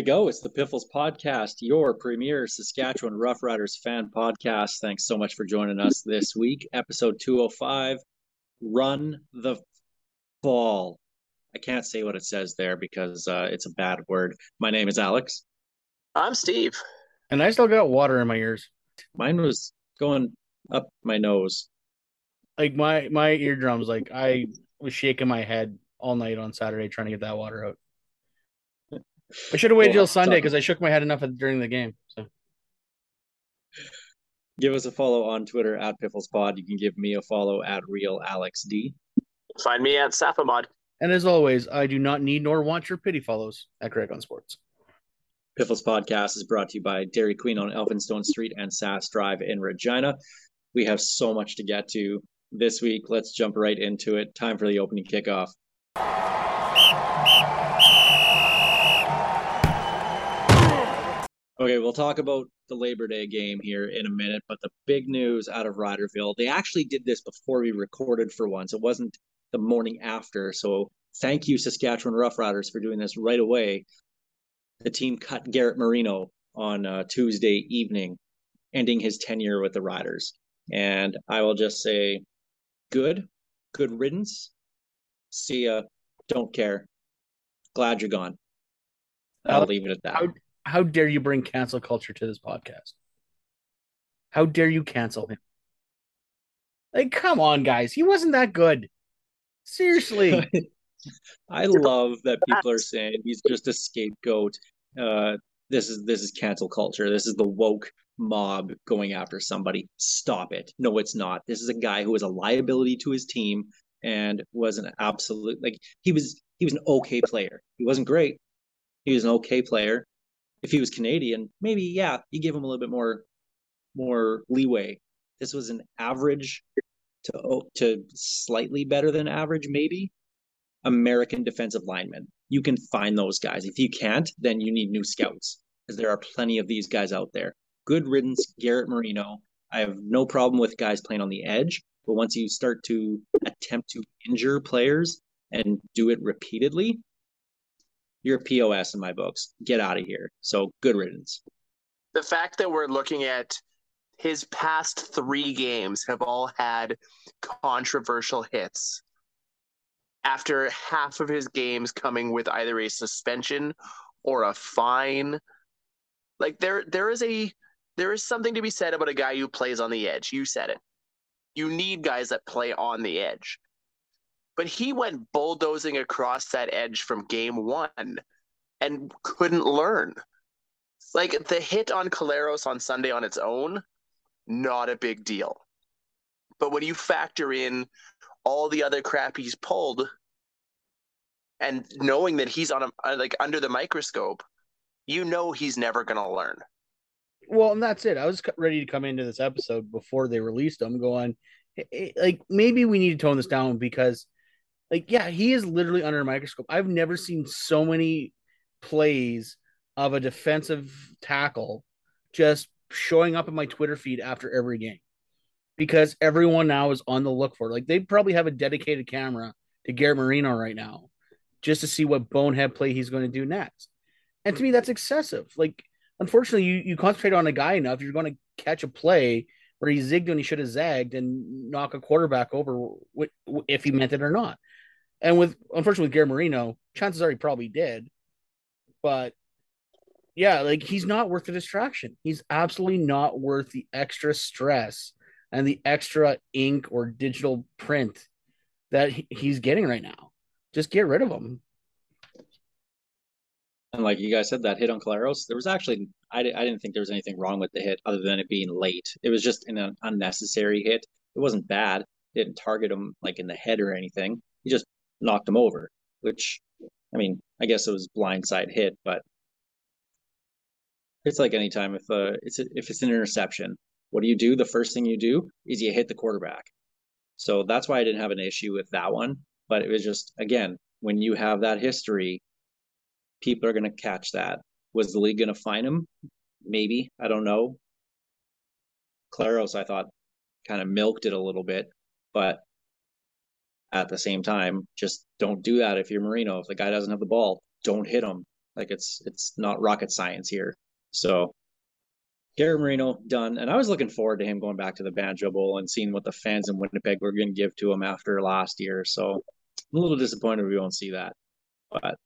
We go. It's the Piffles Podcast, your premier Saskatchewan Roughriders fan podcast. Thanks so much for joining us this week. Episode 205 Run the Ball. I can't say what it says there because uh, it's a bad word. My name is Alex. I'm Steve. And I still got water in my ears. Mine was going up my nose. Like my my eardrums, like I was shaking my head all night on Saturday trying to get that water out. I should have waited Well, till Sunday because I shook my head enough at- during the game. So Give us a follow on Twitter at PifflesPod. You can give me a follow at RealAlexD. Find me at Sapamod. and as always, I do not need nor want your pity follows at Greg on Sports. Piffles Podcast is brought to you by Dairy Queen on Elphinstone Street and Sask Drive in Regina. We have so much to get to this week. Let's jump right into it. Time for the opening kickoff. Okay, we'll talk about the Labor Day game here in a minute, but the big news out of Riderville, they actually did this before we recorded for once. It wasn't the morning after. So thank you, Saskatchewan Roughriders, for doing this right away the team cut Garrett Marino on uh, Tuesday evening, ending his tenure with the Riders. And I will just say, good, good riddance. See ya. Don't care. Glad you're gone. I'll leave it at that. How dare you bring cancel culture to this podcast? How dare you cancel him? Like, come on, guys. He wasn't that good. Seriously. I love that people are saying he's just a scapegoat. Uh, this is this is cancel culture. This is the woke mob going after somebody. Stop it. No, it's not. This is a guy who was a liability to his team and was an absolute like he was he was an okay player. He wasn't great. He was an okay player. If he was Canadian, maybe yeah, you give him a little bit more more leeway. This was an average to oh, to slightly better than average, maybe. American defensive lineman. You can find those guys. If you can't, then you need new scouts because there are plenty of these guys out there. Good riddance, Garrett Marino. I have no problem with guys playing on the edge, but once you start to attempt to injure players and do it repeatedly, you're POS in my books. Get out of here. So good riddance. The fact that we're looking at his past three games have all had controversial hits after half of his games coming with either a suspension or a fine. Like there there is a there is something to be said about a guy who plays on the edge. You said it. You need guys that play on the edge. But he went bulldozing across that edge from game one and couldn't learn. Like the hit on Collaros on Sunday on its own, not a big deal. But when you factor in all the other crap he's pulled and knowing that he's on a uh, like under the microscope, you know he's never going to learn. well, and that's it. I was ready to come into this episode before they released him, going, "Eh, eh, like, maybe we need to tone this down because, like, yeah, he is literally under a microscope. I've never seen so many plays of a defensive tackle just showing up in my Twitter feed after every game because everyone now is on the look for it. Like, they probably have a dedicated camera to Garrett Marino right now just to see what bonehead play he's going to do next. And to me, that's excessive. Like, unfortunately, you, you concentrate on a guy enough, you're going to catch a play where he zigged when he should have zagged and knock a quarterback over if he meant it or not. And with unfortunately with Gary Marino, chances are he probably did. But yeah, like he's not worth the distraction. He's absolutely not worth the extra stress and the extra ink or digital print that he's getting right now. Just get rid of him. And like you guys said, that hit on Collaros, there was actually I, I didn't think there was anything wrong with the hit other than it being late. It was just an unnecessary hit. It wasn't bad. didn't target him like in the head or anything. He just knocked him over, which I mean, I guess it was blindside hit, but it's like anytime if uh it's a, if it's an interception, what do you do? The first thing you do is you hit the quarterback. So that's why I didn't have an issue with that one. But it was just again, when you have that history, people are gonna catch that. Was the league gonna fine him? Maybe. I don't know. Collaros, I thought, kind of milked it a little bit, but at the same time, just don't do that if you're Marino. If the guy doesn't have the ball, don't hit him. Like it's it's not rocket science here. So Gary Marino done, and I was looking forward to him going back to the Banjo Bowl and seeing what the fans in Winnipeg were going to give to him after last year. So I'm a little disappointed we won't see that, but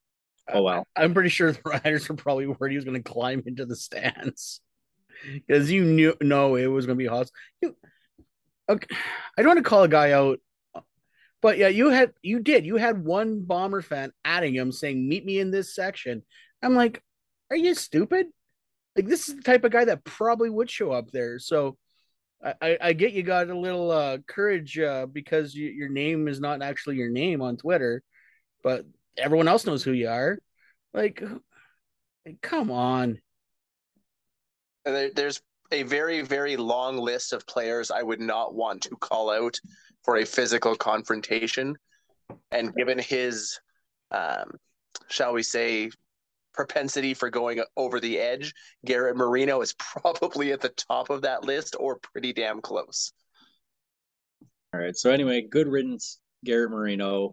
oh well. I'm pretty sure the Riders were probably worried he was going to climb into the stands because you knew no it was going to be hostile. You, okay, I don't want to call a guy out, but yeah, you had you did you had one bomber fan adding him saying meet me in this section. I'm like, are you stupid? Like this is the type of guy that probably would show up there. So. I- I, get you got a little uh, courage uh, because you, your name is not actually your name on Twitter, but everyone else knows who you are. Like, like, come on. There, there's a very, very long list of players I would not want to call out for a physical confrontation. And given his, um, shall we say, propensity for going over the edge, Garrett Marino is probably at the top of that list or pretty damn close. All right. So anyway, good riddance, Garrett Marino.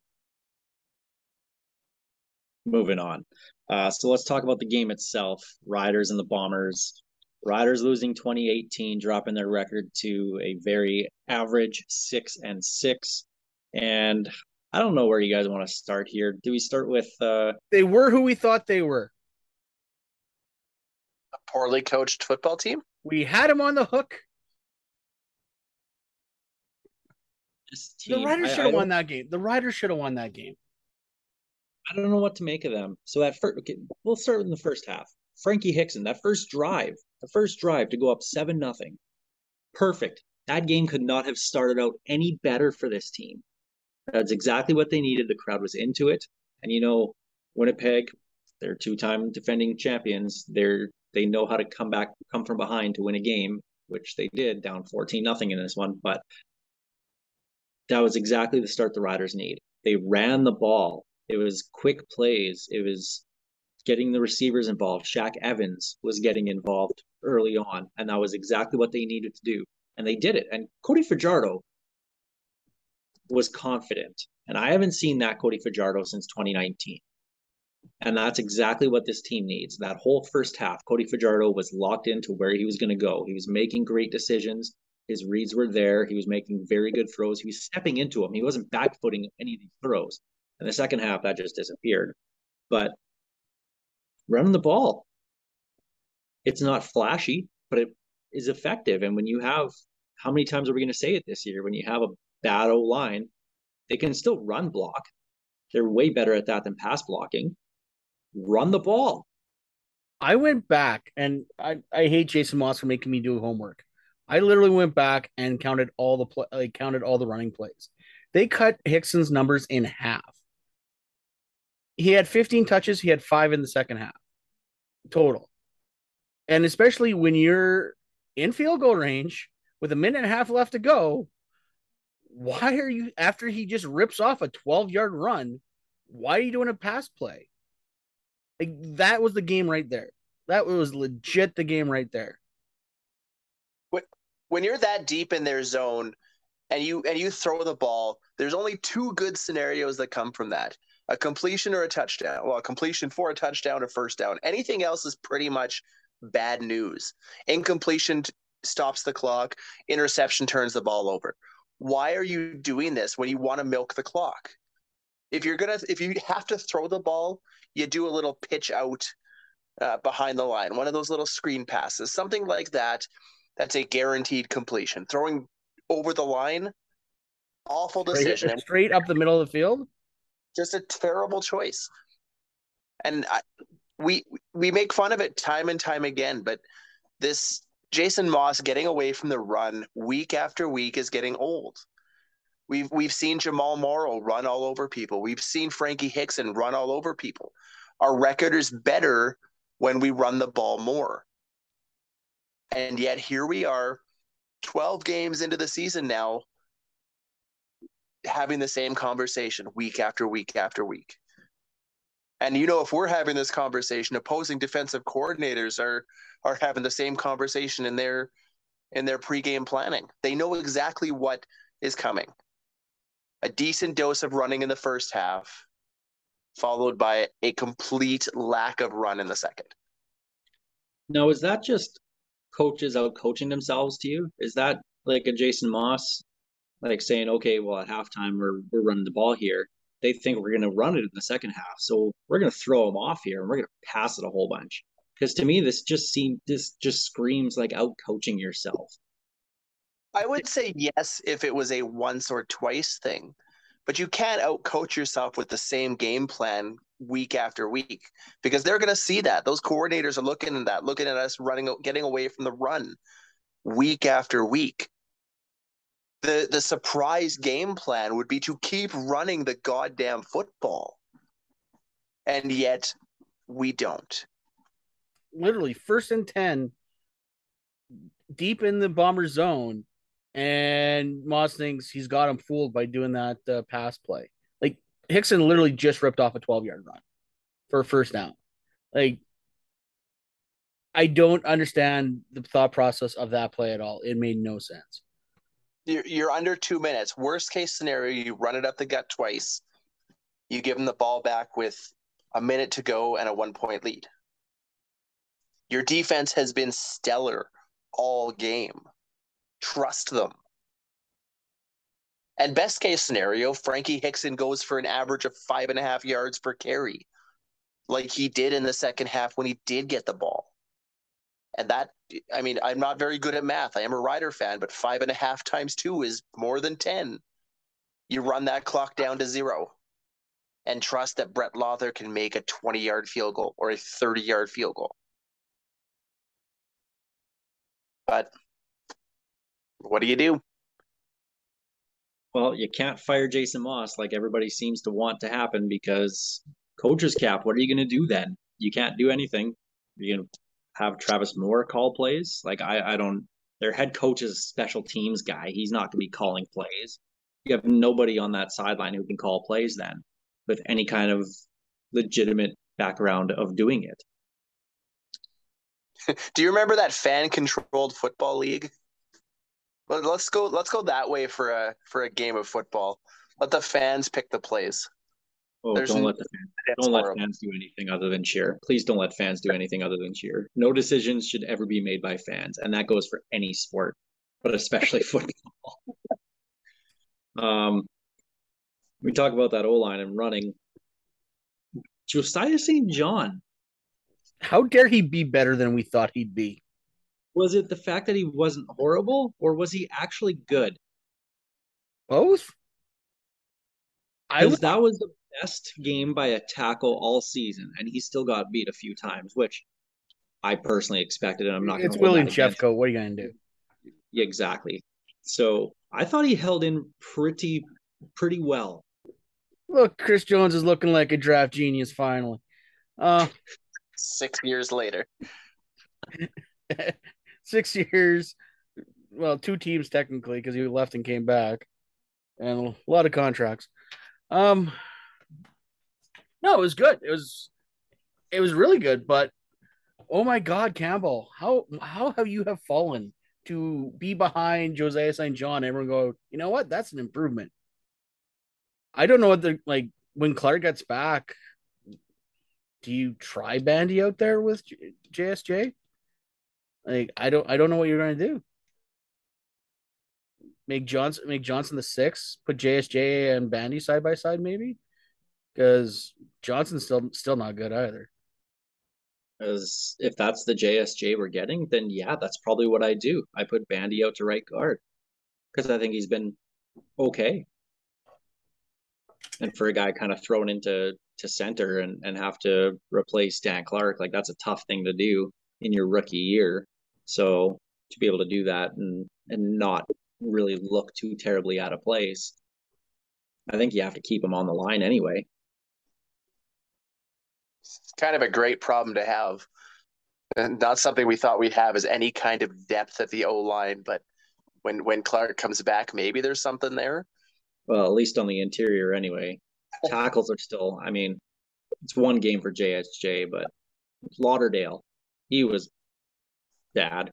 Moving on. Uh, so let's talk about the game itself. Riders and the Bombers. Riders losing 2018, dropping their record to a very average six and six. And I don't know where you guys want to start here. Do we start with uh They were who we thought they were. A poorly coached football team? We had him on the hook. this team? The Riders should have won that game. The Riders should have won that game. I don't know what to make of them. So that first, okay, we'll start in the first half. Frankie Hickson, that first drive, the first drive to go up seven nothing, perfect. That game could not have started out any better for this team. That's exactly what they needed. The crowd was into it, and you know, Winnipeg, they're two-time defending champions. They're they know how to come back, come from behind to win a game, which they did, down fourteen nothing in this one. But that was exactly the start the Riders need. They ran the ball. It was quick plays. It was getting the receivers involved. Shaq Evans was getting involved early on, and that was exactly what they needed to do. And they did it. And Cody Fajardo was confident. And I haven't seen that Cody Fajardo since 2019. And that's exactly what this team needs. That whole first half, Cody Fajardo was locked into where he was going to go. He was making great decisions. His reads were there. He was making very good throws. He was stepping into them. He wasn't backfooting any of these throws. In the second half, that just disappeared. But running the ball, it's not flashy, but it is effective. And when you have, how many times are we going to say it this year? When you have a bad O line, they can still run block. They're way better at that than pass blocking. Run the ball. I went back and I, I hate Jason Moss for making me do homework. I literally went back and counted all the play, like counted all the running plays. They cut Hickson's numbers in half. He had 15 touches, he had 5 in the second half total. And especially when you're in field goal range with a minute and a half left to go, why are you after he just rips off a 12-yard run, why are you doing a pass play? Like that was the game right there. That was legit the game right there. when you're that deep in their zone and you and you throw the ball, there's only two good scenarios that come from that. A completion or a touchdown. Well, a completion for a touchdown or first down. Anything else is pretty much bad news. Incompletion t- stops the clock, interception turns the ball over. Why are you doing this when you want to milk the clock? If you're going to if you have to throw the ball, you do a little pitch out uh, behind the line, one of those little screen passes, something like that that's a guaranteed completion. Throwing over the line, awful decision. Straight, straight up the middle of the field. Just a terrible choice. And I, we we make fun of it time and time again, but this Jason Moss getting away from the run week after week is getting old. We've we've seen Jamal Morrow run all over people. We've seen Frankie Hickson run all over people. Our record is better when we run the ball more. And yet here we are 12 games into the season now having the same conversation week after week after week. And you know, if we're having this conversation, opposing defensive coordinators are are having the same conversation in their in their pregame planning. They know exactly what is coming. A decent dose of running in the first half, followed by a complete lack of run in the second. Now, is that just coaches out coaching themselves to you? Is that like a Jason Moss, like saying, okay, well, at halftime we're we're running the ball here. They think we're going to run it in the second half, so we're going to throw them off here and we're going to pass it a whole bunch. Because to me, this just seems this just screams like out coaching yourself. I would say yes if it was a once or twice thing, but you can't out coach yourself with the same game plan week after week because they're going to see that. Those coordinators are looking at that, looking at us running, getting away from the run week after week. The the surprise game plan would be to keep running the goddamn football, and yet we don't. Literally, first and 10, deep in the bomber zone. And Moss thinks he's got him fooled by doing that uh, pass play. Like Hickson literally just ripped off a 12 yard run for a first down. Like, I don't understand the thought process of that play at all. It made no sense. You're, you're under two minutes. Worst case scenario, you run it up the gut twice. You give them the ball back with a minute to go and a one point lead. Your defense has been stellar all game. Trust them. And best case scenario, Frankie Hickson goes for an average of five and a half yards per carry, like he did in the second half when he did get the ball. And that, I mean, I'm not very good at math. I am a Rider fan, but five and a half times two is more than 10. You run that clock down to zero and trust that Brett Lawther can make a 20 yard field goal or a 30 yard field goal. But what do you do? Well, you can't fire Jason Moss like everybody seems to want to happen because coach's cap. What are you going to do then? You can't do anything. You're going to have Travis Moore call plays. Like I, I don't. Their head coach is a special teams guy. He's not going to be calling plays. You have nobody on that sideline who can call plays then, with any kind of legitimate background of doing it. Do you remember that fan controlled football league? Let- Let's go. Let's go that way for a for a game of football. Let the fans pick the plays. Oh, There's don't let the fans, don't let horrible. fans do anything other than cheer. Please don't let fans do anything other than cheer. No decisions should ever be made by fans, and that goes for any sport, but especially football. Um, we talk about that O line and running. Josiah St. John. How dare he be better than we thought he'd be? Was it the fact that he wasn't horrible, or was he actually good? Both? I was that was the best game by a tackle all season, and he still got beat a few times, which I personally expected, and I'm not. it's gonna hold William that against Shefko. What are you gonna do? Yeah, exactly. So I thought he held in pretty pretty well. Look, Chris Jones is looking like a draft genius finally. Uh Six years later, six years. Well, two teams technically because he left and came back, and a lot of contracts. Um, no, it was good. It was, it was really good. But oh my God, Campbell, how how have you have fallen to be behind Josiah St. John? Everyone go, you know what? That's an improvement. I don't know what the like when Clark gets back. Do you try Bandy out there with J- JSJ? Like I don't I don't know what you're gonna do. Make Johnson make Johnson the six, put JSJ and Bandy side by side, maybe? Because Johnson's still still not good either. As if that's the JSJ we're getting, then yeah, that's probably what I do. I put Bandy out to right guard because I think he's been okay. And for a guy kind of thrown into to center and, and have to replace Dan Clark, like that's a tough thing to do in your rookie year. So to be able to do that and and not really look too terribly out of place, I think you have to keep him on the line anyway. It's kind of a great problem to have. And not something we thought we'd have is any kind of depth at the O line, but when when Clark comes back, maybe there's something there. Well, at least on the interior anyway. Tackles are still, I mean, it's one game for JSJ, but Lauderdale, he was bad.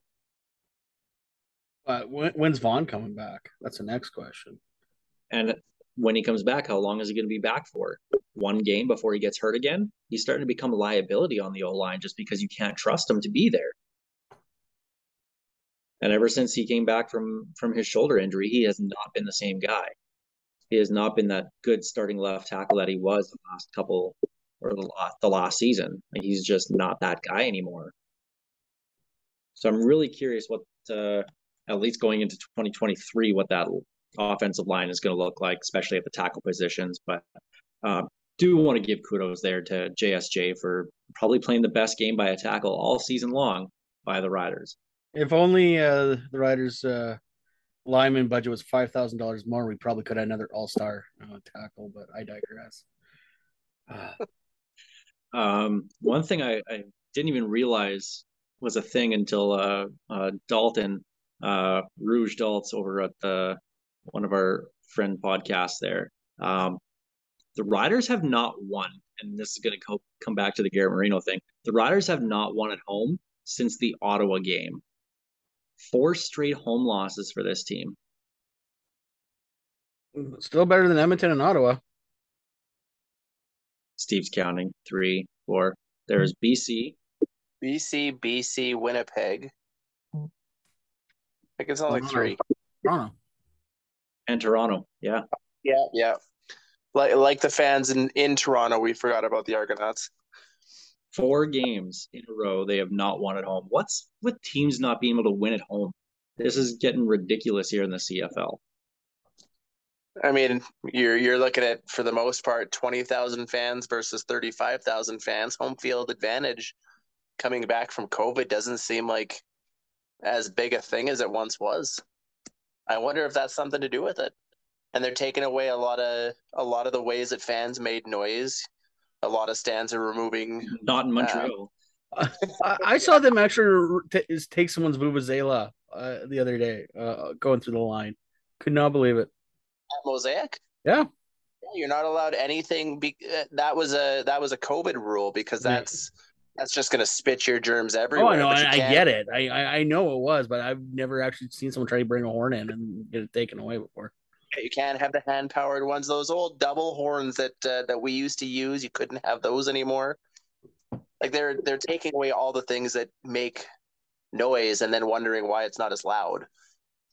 Uh, when, when's Vaughn coming back? That's the next question. And when he comes back, how long is he going to be back for? One game before he gets hurt again? He's starting to become a liability on the O line just because you can't trust him to be there. And ever since he came back from from his shoulder injury, he has not been the same guy. He has not been that good starting left tackle that he was the last couple or the last, the last season. Like, he's just not that guy anymore. So I'm really curious what, uh, at least going into 2023, what that offensive line is going to look like, especially at the tackle positions. But uh, do want to give kudos there to JSJ for probably playing the best game by a tackle all season long by the Riders. If only uh, the Riders' uh, lineman budget was five thousand dollars more, we probably could have another All Star uh, tackle. But I digress. Um, one thing I, I didn't even realize was a thing until uh, uh, Dalton uh, Rouge Daltz over at the one of our friend podcasts there. Um, the Riders have not won, and this is going to co- come back to the Garrett Marino thing. The Riders have not won at home since the Ottawa game. Four straight home losses for this team. still better than Edmonton and Ottawa. Steve's counting three, four. There's BC, BC, BC, Winnipeg. I think it's only Toronto. three. Toronto. And Toronto. Yeah. Yeah, yeah. Like like the fans in in Toronto, we forgot about the Argonauts. four games in a row they have not won at home. What's with teams not being able to win at home? This is getting ridiculous here in the CFL. I mean, you're you're looking at for the most part twenty thousand fans versus thirty five thousand fans. Home field advantage coming back from COVID doesn't seem like as big a thing as it once was. I wonder if that's something to do with it. And they're taking away a lot of a lot of the ways that fans made noise. A lot of stands are removing. Not in Montreal. I, I saw them actually t- take someone's vuvuzela uh, the other day, uh, going through the line. Could not believe it. At Mosaic. Yeah, Yeah, you're not allowed anything. Be- uh, that was a that was a COVID rule because Yeah. That's just going to spit your germs oh, everywhere. I know, I, I get it. I, I I know it was, but I've never actually seen someone try to bring a horn in and get it taken away before. You can't have the hand powered ones. Those old double horns that uh, that we used to use. You couldn't have those anymore. Like they're they're taking away all the things that make noise, and then wondering why it's not as loud.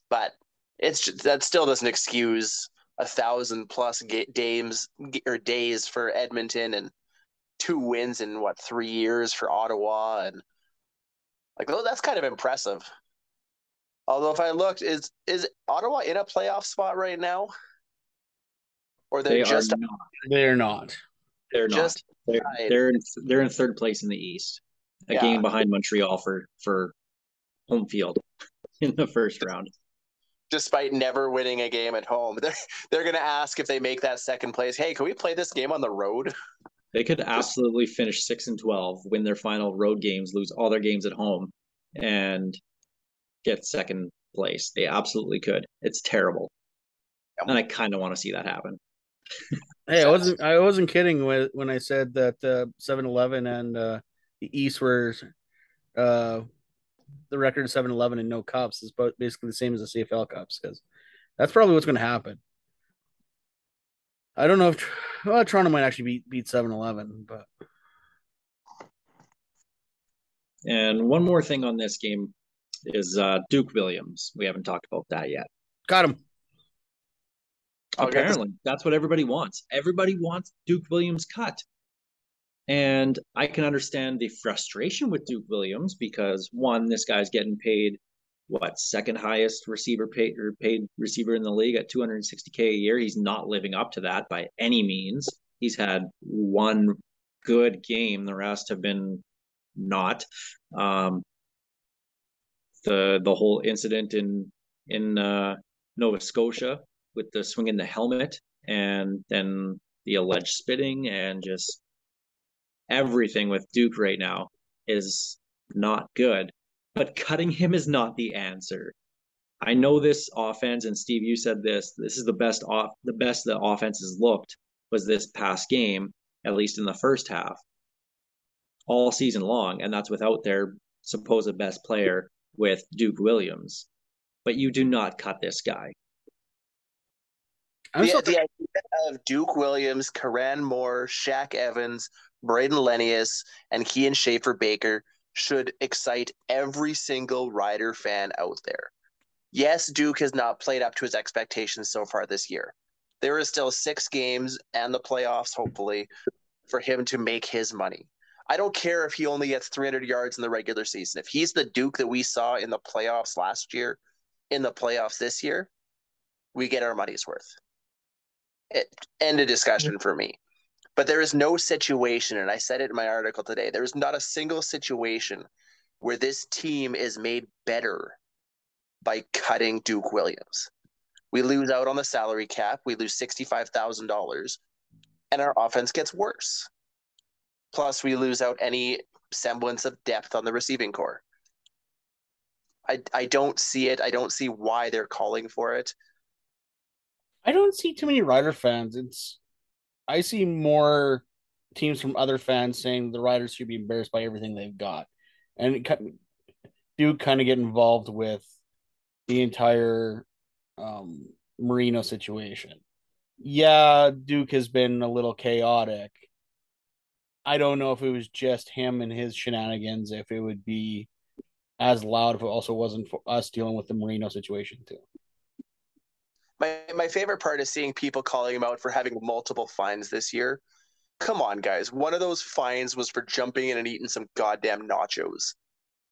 But it's just, that still doesn't excuse a thousand plus ga- games or days for Edmonton and two wins in what three years for Ottawa and like tho- that's kind of impressive. Although if I looked, is is Ottawa in a playoff spot right now, or they're They just are not. They're not. They're not. just They're, they're in, they're in third place in the East, a Yeah. game behind Montreal for for home field in the first round. despite never winning a game at home? They're they're gonna ask if they make that second place. Hey, can we play this game on the road? They could absolutely finish six and twelve, win their final road games, lose all their games at home, and get second place. They absolutely could. It's terrible, and I kind of want to see that happen. Hey, I wasn't I wasn't kidding when when I said that uh 7-Eleven and uh the East were uh the record of 7-Eleven and no cups is basically the same as the CFL cups because that's probably what's going to happen. I don't know if well, Toronto might actually beat beat 7-Eleven, but And one more thing on this game is uh, Duke Williams. We haven't talked about that yet. got him. I'll Apparently, that's what everybody wants. Everybody wants Duke Williams cut. And I can understand the frustration with Duke Williams because one, this guy's getting paid what second highest receiver paid or paid receiver in the league at 260k a year. He's not living up to that by any means. He's had one good game. The rest have been not. Um, the the whole incident in in uh, Nova Scotia with the swing in the helmet and then the alleged spitting and just everything with Duke right now is not good. But cutting him is not the answer. I know this offense, and Steve, you said this. This is the best off the best the offense has looked was this past game, at least in the first half, all season long, and that's without their supposed best player with Duke Williams. But you do not cut this guy. I'm The, the idea of Duke Williams, Kyran Moore, Shaq Evans, Brayden Lenius, and Kian Schaffer-Baker should excite every single Rider fan out there. Yes, Duke has not played up to his expectations so far this year. There is still six games and the playoffs, hopefully, for him to make his money. I don't care if he only gets 300 yards in the regular season. If he's the Duke that we saw in the playoffs last year, in the playoffs this year, we get our money's worth. It, end of discussion for me. But there is no situation, and I said it in my article today, there is not a single situation where this team is made better by cutting Duke Williams. We lose out on the salary cap, we lose $65,000, and our offense gets worse. Plus, we lose out any semblance of depth on the receiving core. I, I don't see it. I don't see why they're calling for it. I don't see too many Rider fans. It's I see more teams from other fans saying the Riders should be embarrassed by everything they've got, and it do kind of get involved with the entire um, Marino situation. Yeah, Duke has been a little chaotic. I don't know if it was just him and his shenanigans. If it would be as loud if it also wasn't for us dealing with the Marino situation too. My my favorite part is seeing people calling him out for having multiple fines this year. Come on, guys. One of those fines was for jumping in and eating some goddamn nachos.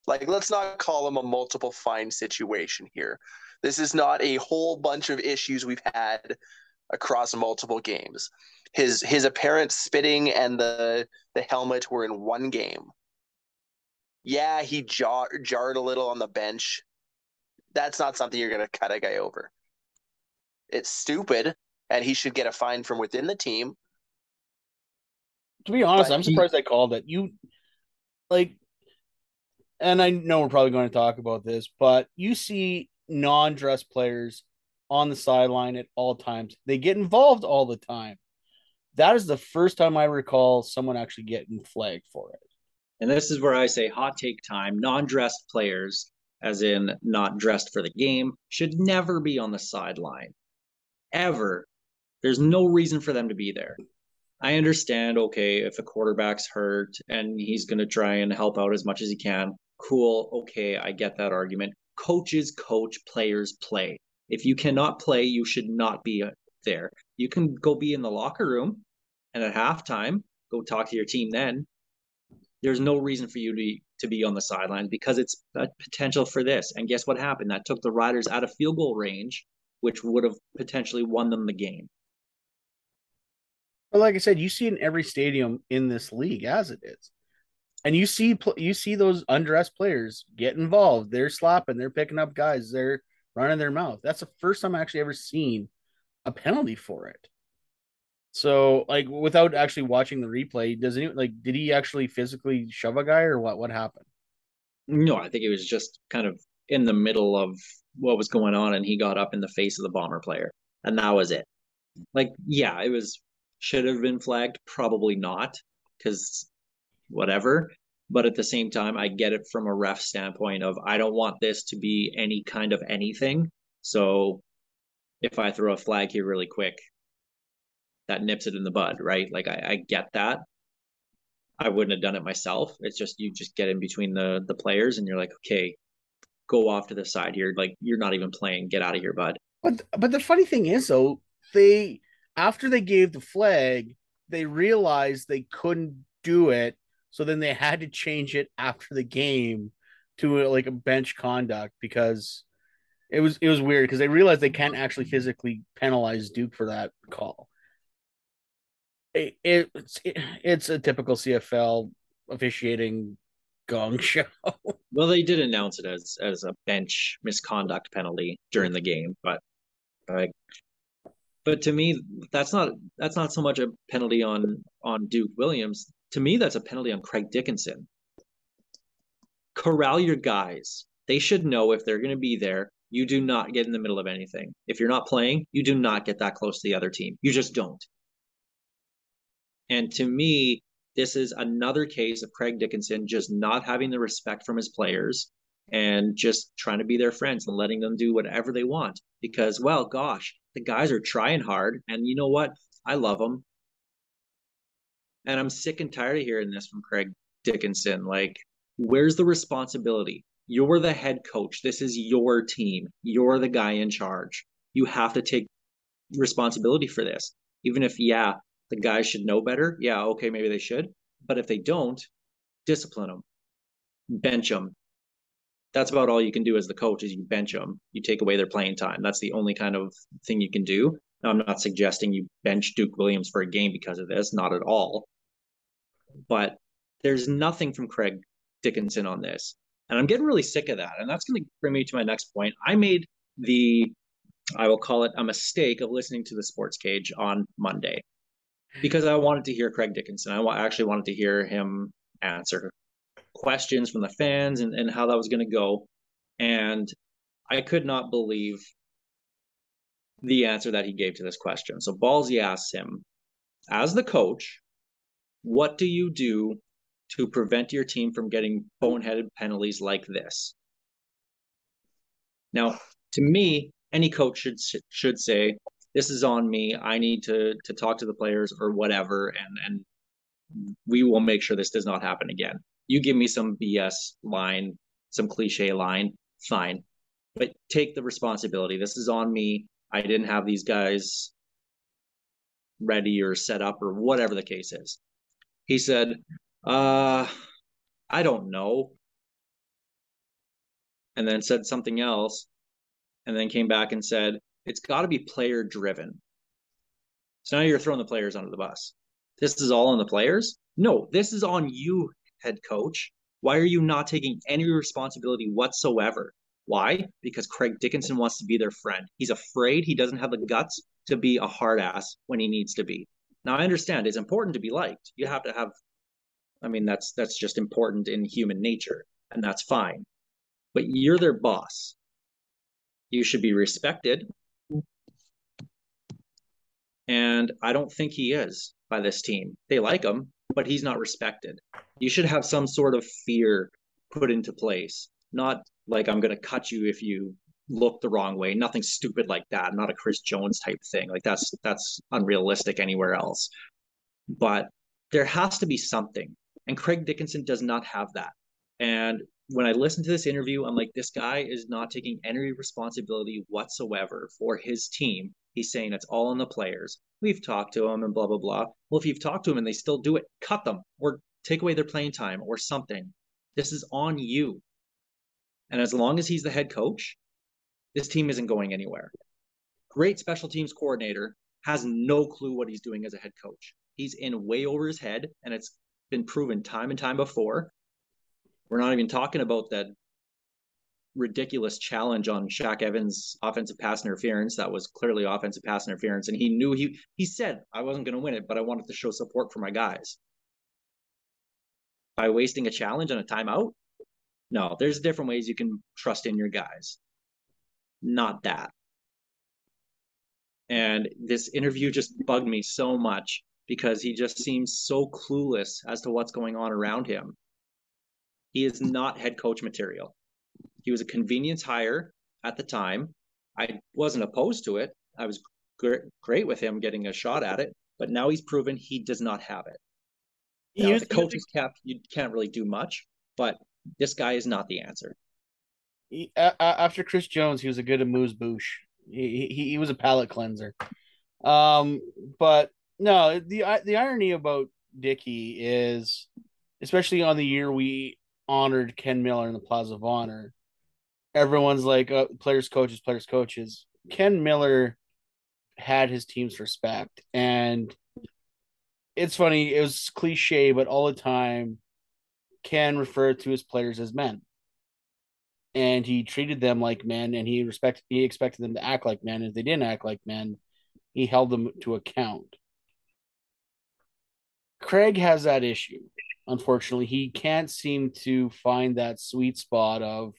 Like, let's not call him a multiple fine situation here. This is not a whole bunch of issues we've had across multiple games. His his apparent spitting and the the helmet were in one game. Yeah, he jar, jarred a little on the bench. That's not something you're going to cut a guy over. It's stupid, and he should get a fine from within the team. To be honest, But I'm he- surprised they called it. You like, and I know we're probably going to talk about this, but you see non-dress players on the sideline at all times. They get involved all the time. That is the first time I recall someone actually getting flagged for it. And this is where I say hot take time. Non-dressed players, as in not dressed for the game, should never be on the sideline. Ever. There's no reason for them to be there. I understand, okay, if a quarterback's hurt and he's going to try and help out as much as he can, cool, okay, I get that argument. Coaches coach, players play. If you cannot play, you should not be uh, there. You can go be in the locker room and at halftime, go talk to your team then. There's no reason for you to be, to be on the sidelines because it's a potential for this. And guess what happened? That took the Riders out of field goal range, which would have potentially won them the game. But like I said, you see it in every stadium in this league as it is, and you see you see those undressed players get involved. They're slapping, they're picking up guys, they're running their mouth. That's the first time I actually ever seen a penalty for it. So, like, without actually watching the replay, does he like did he actually physically shove a guy or what? What happened? No, I think it was just kind of in the middle of what was going on, and he got up in the face of the bomber player, and that was it. Like, yeah, it was should have been flagged, probably not, because whatever. But at the same time, I get it from a ref standpoint of I don't want this to be any kind of anything. So if I throw a flag here really quick, that nips it in the bud, right? Like I, I get that. I wouldn't have done it myself. It's just you just get in between the the players and you're like, okay, go off to the side here. Like you're not even playing. Get out of here, bud. But but the funny thing is though, they after they gave the flag, they realized they couldn't do it, so then they had to change it after the game to uh, like a bench conduct because it was it was weird because they realized they can't actually physically penalize Duke for that call. It, it, it's it, it's a typical CFL officiating gong show. Well, they did announce it as as a bench misconduct penalty during the game, but like But to me, that's not that's not so much a penalty on on Duke Williams. To me, that's a penalty on Craig Dickenson. Corral your guys. They should know if they're going to be there. You do not get in the middle of anything. If you're not playing, you do not get that close to the other team. You just don't. And to me, this is another case of Craig Dickenson just not having the respect from his players and just trying to be their friends and letting them do whatever they want. Because, well, gosh, the guys are trying hard. And you know what? I love them. And I'm sick and tired of hearing this from Craig Dickenson. Like, where's the responsibility? You're the head coach. This is your team. You're the guy in charge. You have to take responsibility for this. Even if, yeah, the guys should know better. Yeah, okay, maybe they should. But if they don't, discipline them, bench them. That's about all you can do as the coach is you bench them. You take away their playing time. That's the only kind of thing you can do. Now, I'm not suggesting you bench Duke Williams for a game because of this, not at all. But there's nothing from Craig Dickenson on this. And I'm getting really sick of that. And that's going to bring me to my next point. I made the, I will call it a mistake of listening to the sports cage on Monday because I wanted to hear Craig Dickenson. I actually wanted to hear him answer questions from the fans and, and how that was going to go. And I could not believe the answer that he gave to this question. So Ballsy asks him, as the coach, what do you do to prevent your team from getting boneheaded penalties like this? Now, to me, any coach should should say, "This is on me. I need to to talk to the players or whatever, and and we will make sure this does not happen again." You give me some BS line, some cliche line, fine, but take the responsibility. This is on me. I didn't have these guys ready or set up or whatever the case is. He said, uh, I don't know. And then said something else. And then came back and said, it's got to be player driven. So now you're throwing the players under the bus. This is all on the players? No, this is on you, head coach. Why are you not taking any responsibility whatsoever? Why? Because Craig Dickenson wants to be their friend. He's afraid he doesn't have the guts to be a hard ass when he needs to be. Now I understand it's important to be liked. You have to have I mean that's that's just important in human nature and that's fine. But you're their boss. You should be respected. And I don't think he is by this team. They like him, but he's not respected. You should have some sort of fear put into place, not like I'm going to cut you if you look the wrong way. Nothing stupid like that. Not a Chris Jones type thing. Like that's that's unrealistic anywhere else. But there has to be something, and Craig Dickenson does not have that. And when I listen to this interview, I'm like, this guy is not taking any responsibility whatsoever for his team. He's saying it's all on the players. We've talked to them and blah blah blah. Well, if you've talked to them and they still do it, cut them or take away their playing time or something. This is on you. And as long as he's the head coach, this team isn't going anywhere. Great special teams coordinator has no clue what he's doing as a head coach. He's in way over his head, and it's been proven time and time before. We're not even talking about that ridiculous challenge on Shaq Evans' offensive pass interference. That was clearly offensive pass interference, and he knew he he said I wasn't going to win it, but I wanted to show support for my guys by wasting a challenge on a timeout. No, there's different ways you can trust in your guys. Not that. And this interview just bugged me so much because he just seems so clueless as to what's going on around him. He is not head coach material. He was a convenience hire at the time. I wasn't opposed to it. I was gr- great with him getting a shot at it, but now he's proven he does not have it. Now, the coach's cap, you can't really do much, but this guy is not the answer. he, a- after Chris Jones, he was a good amuse bouche. He, he he was a palate cleanser. Um, but no, the the irony about Dickey is, especially on the year we honored Ken Miller in the Plaza of Honor, everyone's like, uh, players, coaches, players, coaches. Ken Miller had his team's respect, and it's funny. It was cliche, but all the time, Ken referred to his players as men and he treated them like men and he respect he expected them to act like men if they didn't act like men he held them to account. Craig has that issue. Unfortunately, he can't seem to find that sweet spot of,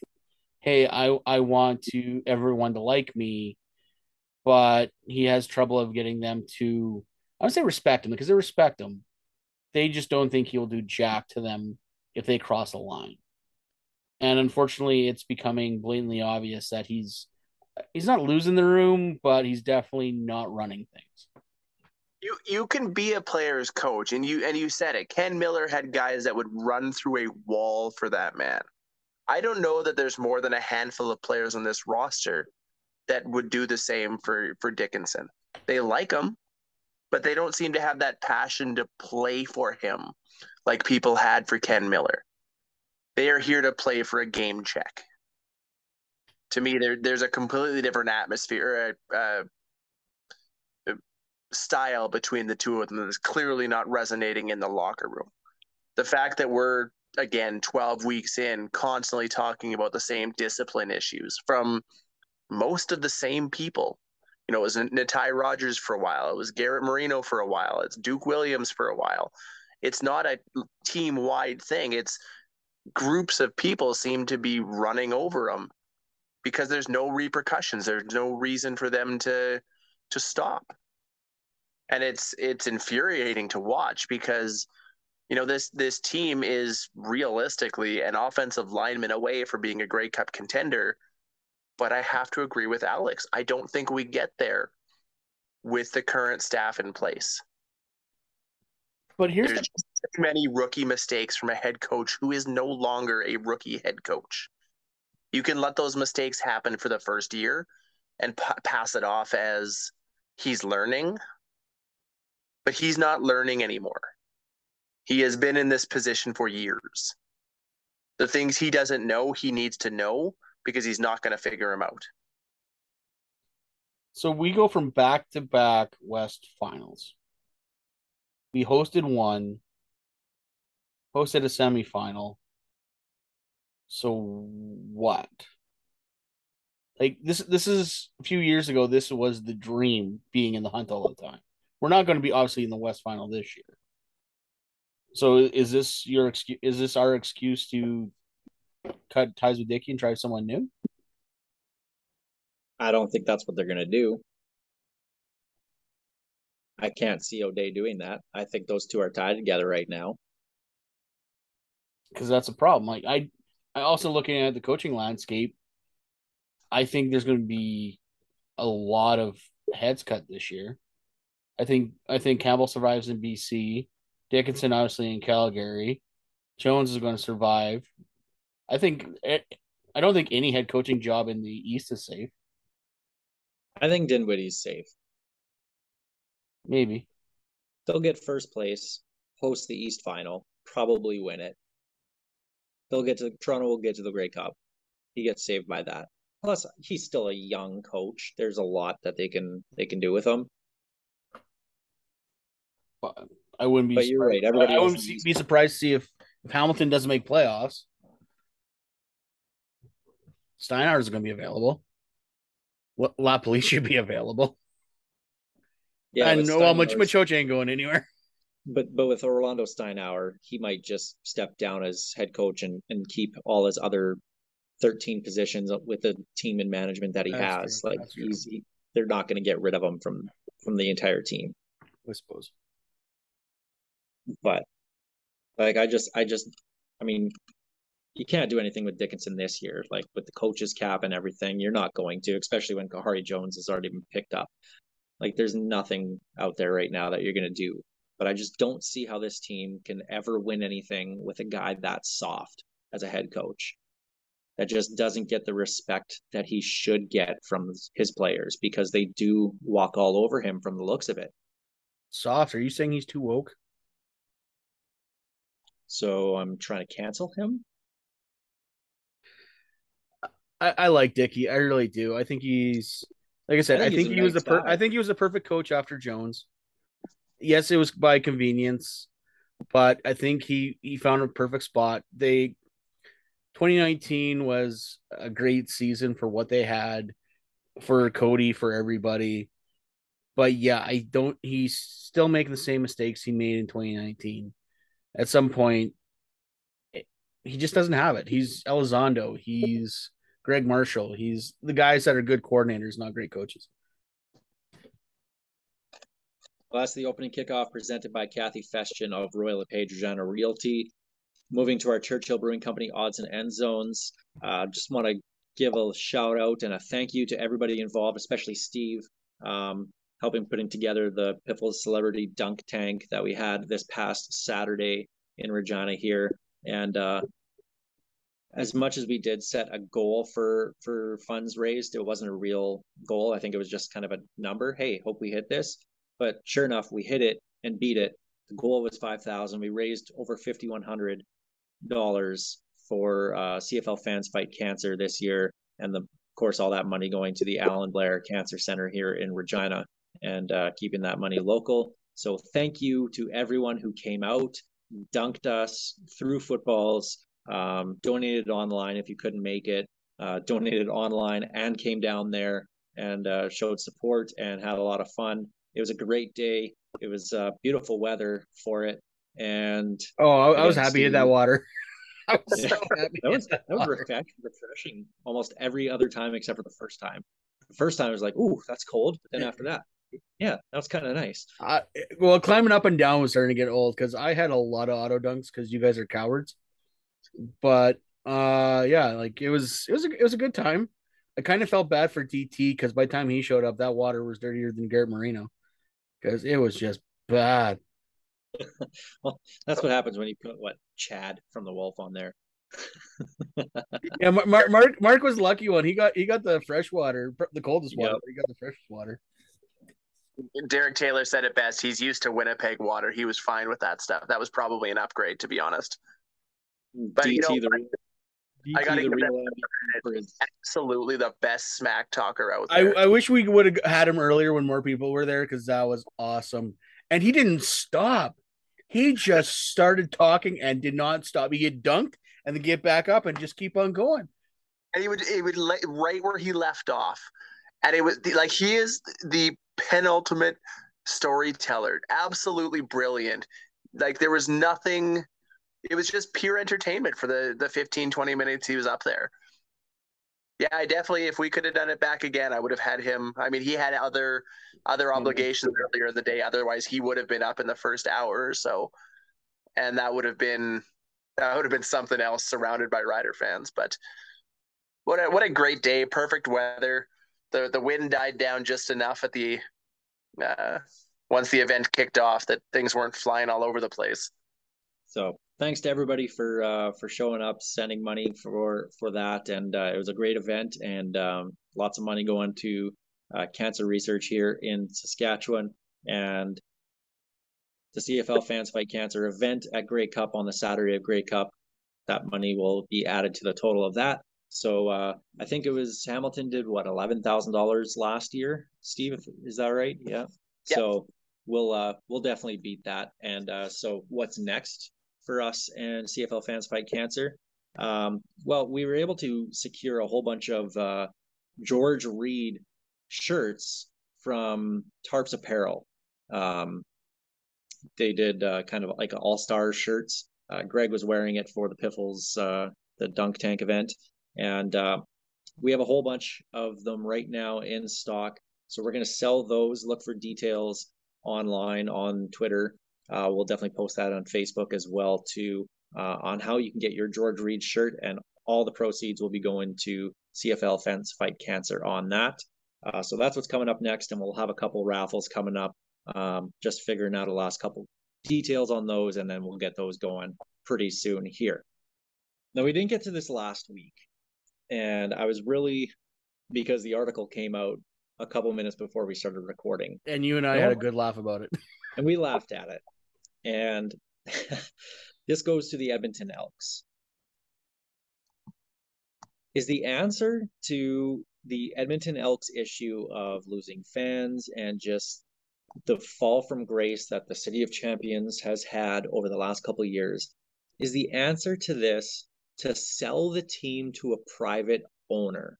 hey, I I want to everyone to like me, but he has trouble of getting them to I would say respect him because they respect him. They just don't think he'll do jack to them if they cross a line. And unfortunately, it's becoming blatantly obvious that he's he's not losing the room, but he's definitely not running things. You you can be a player's coach, and you and you said it. Ken Miller had guys that would run through a wall for that man. I don't know that there's more than a handful of players on this roster that would do the same for for Dickenson. They like him, but they don't seem to have that passion to play for him like people had for Ken Miller. They are here to play for a game check. To me, there there's a completely different atmosphere, uh, uh, style between the two of them that is clearly not resonating in the locker room. The fact that we're again 12 weeks in constantly talking about the same discipline issues from most of the same people. You know, it was Natai Rogers for a while. It was Garrett Marino for a while. It's Duke Williams for a while. It's not a team wide thing. It's groups of people seem to be running over them because there's no repercussions. There's no reason for them to to stop. And it's it's infuriating to watch because you know this this team is realistically an offensive lineman away from being a Grey Cup contender. But I have to agree with Alex. I don't think we get there with the current staff in place. But here's There's the, too many rookie mistakes from a head coach who is no longer a rookie head coach. You can let those mistakes happen for the first year and p- pass it off as he's learning, but he's not learning anymore. He has been in this position for years. The things he doesn't know, he needs to know because he's not going to figure them out. so we go from back to back West finals. We hosted one, hosted a semifinal. So what? Like this this is a few years ago, this was the dream being in the hunt all the time. We're not going to be obviously in the West final this year. So is this your excuse is this our excuse to cut ties with Dickey and try someone new? I don't think that's what they're gonna do. I can't see O'Day doing that. I think those two are tied together right now. because that's a problem. Like I, I also looking at the coaching landscape. I think there's going to be a lot of heads cut this year. I think I think Campbell survives in BC, Dickenson obviously in Calgary, Jones is going to survive. I think eh, I don't think any head coaching job in the East is safe. I think Dinwiddie's safe. Maybe They'll get first place, host the East final, probably win it. They'll get to Toronto will get to the Grey Cup. He gets saved by that. Plus, he's still a young coach. There's a lot that they can they can do with him. but I wouldn't be. But you're right, surprised- everybody I wouldn't in the East- be surprised to see if if Hamilton doesn't make playoffs. Steinauer is going to be available. What LaPolice should be available. Yeah, and with no, well, Mach- Maciocia ain't going anywhere. But but with Orlando Steinauer, he might just step down as head coach and, and keep all his other thirteen positions with the team and management that he That's has. true, Like that's he's he, they're not going to get rid of him from from the entire team. I suppose. But like I just I just I mean you can't do anything with Dickenson this year, like with the coaches cap and everything. You're not going to, especially when Khari Jones has already been picked up. Like there's nothing out there right now that you're gonna do. But I just don't see how this team can ever win anything with a guy that soft as a head coach. That just doesn't get the respect that he should get from his players because they do walk all over him from the looks of it. Soft. Are you saying he's too woke? So I'm trying to cancel him. I, I like Dickey. I really do. I think he's like I said. I I think think, he's he was the per- guy. I think he was the perfect coach after Jones. Yes, it was by convenience, but I think he he found a perfect spot. They 2019 was a great season for what they had for Cody for everybody. But yeah, I don't. He's still making the same mistakes he made in 2019. At some point, he just doesn't have it. He's Elizondo. He's Greg Marshall. He's the guys that are good coordinators, not great coaches. Well, that's the opening kickoff presented by Kathy Festian of Royal LePage Regina Realty. Moving to our Churchill Brewing Company odds and end zones. Uh, just want to give a shout out and a thank you to everybody involved, especially Steve, um, helping putting together the Piffles Celebrity Dunk Tank that we had this past Saturday in Regina here. And uh, as much as we did set a goal for for funds raised, it wasn't a real goal. I think it was just kind of a number. Hey, hope we hit this. But sure enough, we hit it and beat it. The goal was five thousand. We raised over fifty one hundred dollars for uh, CFL fans fight cancer this year, and the, of course all that money going to the Allan Blair Cancer Center here in Regina and uh, keeping that money local. So thank you to everyone who came out, dunked us, threw footballs, um, donated online if you couldn't make it, uh, donated online and came down there and uh, showed support and had a lot of fun. It was a great day. It was uh, beautiful weather for it, and Oh, I, I was happy to hit that water. I was Yeah. so happy. that was that was refreshing almost every other time except for the first time. The first time I was like, "Ooh, that's cold," but then after that, yeah, that was kind of nice. I, well, climbing up and down was starting to get old because I had a lot of auto dunks because you guys are cowards. But uh, yeah, like it was, it was, a, it was a good time. I kind of felt bad for DT because by the time he showed up, that water was dirtier than Garrett Marino because it was just bad. Well, that's what happens when you put what Chad from the Wolf on there. Yeah, Mar- Mar- Mark, Mark was lucky one. He got, he got the fresh water, the coldest water. Yep. He got the freshest water. Derek Taylor said it best. He's used to Winnipeg water. He was fine with that stuff. That was probably an upgrade, to be honest. But, DT you know, the real, I gotta the give real that MVP for his Absolutely the best smack talker out I, there. I wish we would have had him earlier when more people were there because that was awesome. And he didn't stop. He just started talking and did not stop. He get dunked and then get back up and just keep on going. and he would he would le- right where he left off, and it was like he is the penultimate storyteller. Absolutely brilliant. Like there was nothing. It was just pure entertainment for the the 15, 20 minutes he was up there. Yeah, I definitely. If we could have done it back again, I would have had him. I mean, he had other other mm-hmm. obligations earlier in the day. Otherwise, he would have been up in the first hour or so, and that would have been that would have been something else, surrounded by Rider fans. But what a, what a great day! Perfect weather. The The wind died down just enough at the uh, once the event kicked off that things weren't flying all over the place. So thanks to everybody for uh, for showing up, sending money for for that, and uh, it was a great event, and um, lots of money going to uh, cancer research here in Saskatchewan, and the CFL Fans Fight Cancer event at Grey Cup on the Saturday of Grey Cup. That money will be added to the total of that. So uh, I think it was Hamilton did what eleven thousand dollars last year. Steve, is that right? Yeah. Yeah. So we'll uh, we'll definitely beat that. And uh, so what's next for us and CFL fans fight cancer? Um, well, we were able to secure a whole bunch of uh, George Reed shirts from Tarps Apparel. Um, they did uh, kind of like all star shirts. Uh, Greg was wearing it for the Piffles, uh, the Dunk Tank event, and uh, we have a whole bunch of them right now in stock. So we're going to sell those. Look for details online on Twitter. Uh, we'll definitely post that on Facebook as well too uh, on how you can get your George Reed shirt, and all the proceeds will be going to CFL Fans Fight Cancer on that. Uh, so that's what's coming up next, and we'll have a couple raffles coming up. Um, just figuring out the last couple details on those, and then we'll get those going pretty soon here. Now we didn't get to this last week, and I was really because the article came out a couple minutes before we started recording, And you and I had a good laugh about it. and we laughed at it. And this goes to the Edmonton Elks. Is the answer to the Edmonton Elks issue of losing fans and just the fall from grace that the City of Champions has had over the last couple of years? Is the answer to this to sell the team to a private owner?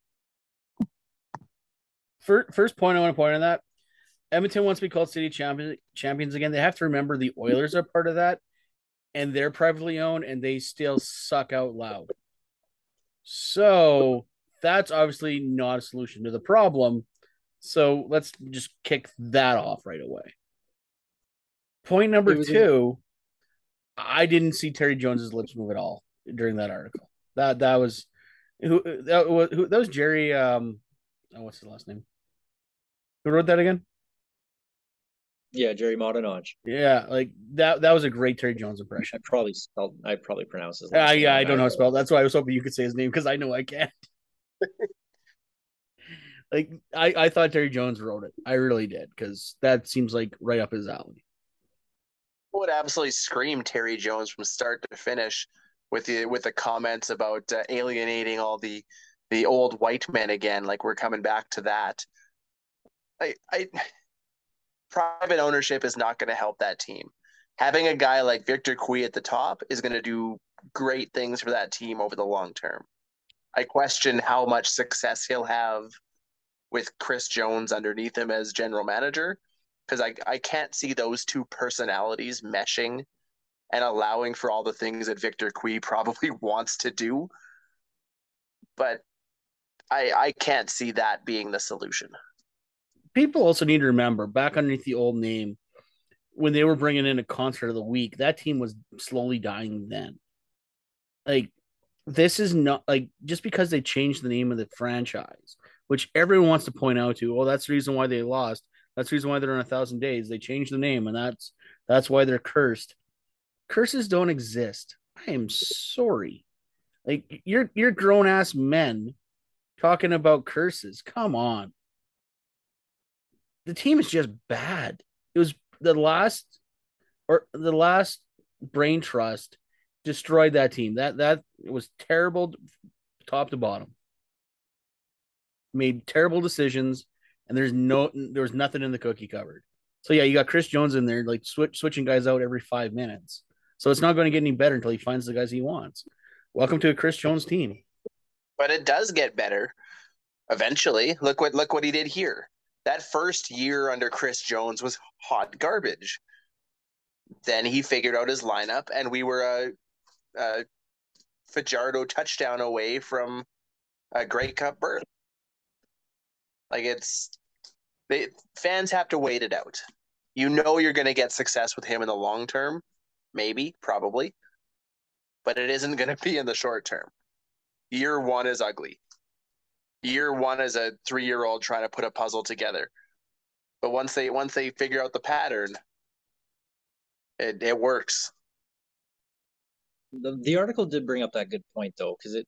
First, first point I want to point on that Edmonton wants to be called city champion, champions again. They have to remember the Oilers are part of that, and they're privately owned, and they still suck out loud. So that's obviously not a solution to the problem. So let's just kick that off right away. Point number It was two, I didn't see Terry Jones's lips move at all during that article. That that was who that was who that was Jerry. Um, oh, what's his last name? Who wrote that again? Yeah, Gerry Moddejonge. Yeah, like that. That was a great Terry Jones impression. I probably spelled. I probably pronounced his. Uh, yeah, name I don't know how to spell. That's why I was hoping you could say his name because I know I can't. like I, I thought Terry Jones wrote it. I really did because that seems like right up his alley. would absolutely scream Terry Jones from start to finish with the with the comments about uh, alienating all the the old white men again. Like we're coming back to that. I, I private ownership is not going to help that team. Having a guy like Victor Cui at the top is going to do great things for that team over the long term. I question how much success he'll have with Chris Jones underneath him as general manager because I, I can't see those two personalities meshing and allowing for all the things that Victor Cui probably wants to do. But I I can't see that being the solution. People also need to remember back underneath the old name when they were bringing in a concert of the week. That team was slowly dying then. Like this is not like just because they changed the name of the franchise, which everyone wants to point out to. Oh, that's the reason why they lost. That's the reason why they're in a thousand days. They changed the name, and that's that's why they're cursed. Curses don't exist. I am sorry. Like you're you're grown ass men talking about curses. Come on. The team is just bad. It was the last or the last brain trust destroyed that team. That that was terrible top to bottom. Made terrible decisions and there's no there was nothing in the cookie cupboard. So yeah, you got Chris Jones in there like switch, switching guys out every 5 minutes. So it's not going to get any better until he finds the guys he wants. Welcome to a Chris Jones team. But it does get better eventually. Look what look what he did here. That first year under Chris Jones was hot garbage. Then he figured out his lineup, and we were a, a Fajardo touchdown away from a Grey Cup berth. Like it's they fans have to wait it out. You know you're going to get success with him in the long term, maybe, probably, but it isn't going to be in the short term. Year one is ugly. Year one is a three year old trying to put a puzzle together. But once they once they figure out the pattern, it, it works. The, the article did bring up that good point though, because it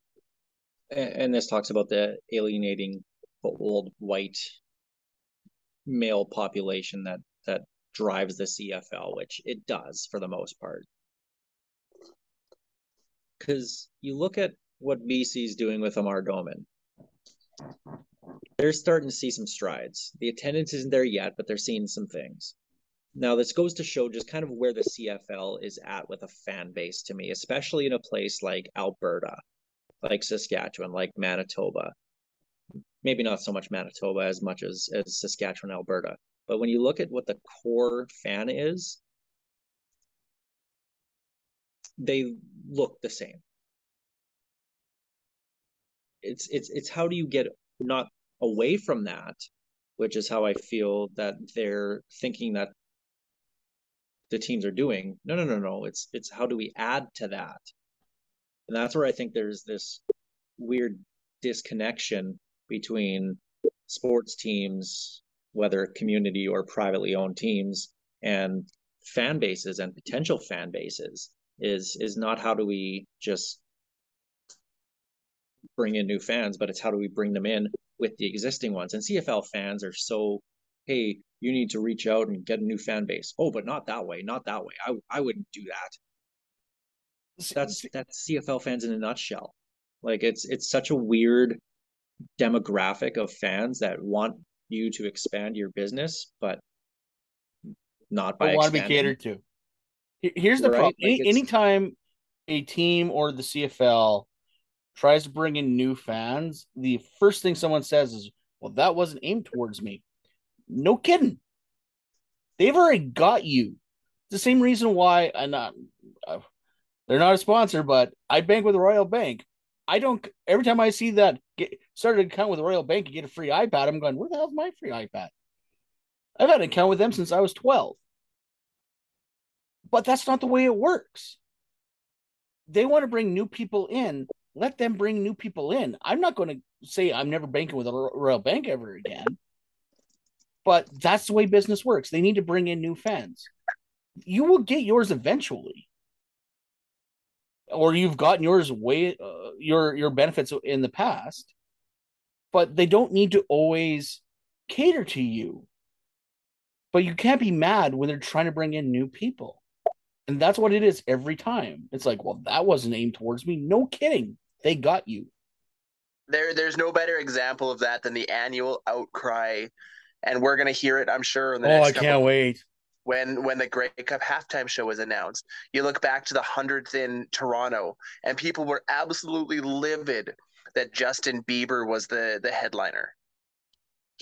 and this talks about the alienating old white male population that drives the CFL, which it does for the most part. Because you look at what BC's doing with Amar Doman. They're starting to see some strides. The attendance isn't there yet, but they're seeing some things. Now, this goes to show just kind of where the CFL is at with a fan base to me, especially in a place like Alberta, like Saskatchewan, like Manitoba. Maybe not so much Manitoba as much as, as Saskatchewan, Alberta. But when you look at what the core fan is, they look the same. It's it's it's how do you get not away from that, which is how I feel that they're thinking that the teams are doing. No, no, no, no. It's it's how do we add to that? And that's where I think there's this weird disconnection between sports teams, whether community or privately owned teams, and fan bases and potential fan bases is is not how do we just bring in new fans, but it's how do we bring them in with the existing ones. And CFL fans are so, hey, you need to reach out and get a new fan base. Oh, but not that way, not that way. I I wouldn't do that. That's that's CFL fans in a nutshell. Like it's it's such a weird demographic of fans that want you to expand your business, but not by Don't want to be catered to. Here's the Right, problem. like Any, anytime a team or the CFL tries to bring in new fans, the first thing someone says is, "Well, that wasn't aimed towards me." No kidding. They've already got you. The same reason why I'm not. Uh, they're not a sponsor, but I bank with Royal Bank. I don't. Every time I see that get started an account with Royal Bank and get a free iPad, I'm going, where the hell's my free iPad? I've had an account with them since I was 12. But that's not the way it works. They want to bring new people in. Let them bring new people in. I'm not going to say I'm never banking with a Royal Bank ever again. But that's the way business works. They need to bring in new fans. You will get yours eventually. Or you've gotten yours way uh, your your benefits in the past. But they don't need to always cater to you. But you can't be mad when they're trying to bring in new people. And that's what it is every time. It's like, well, that wasn't aimed towards me. No kidding. They got you. There, there's no better example of that than the annual outcry, and we're gonna hear it, I'm sure, in the Oh, next I couple can't wait. When when the Grey Cup halftime show was announced. You look back to the hundredth in Toronto, and people were absolutely livid that Justin Bieber was the the headliner.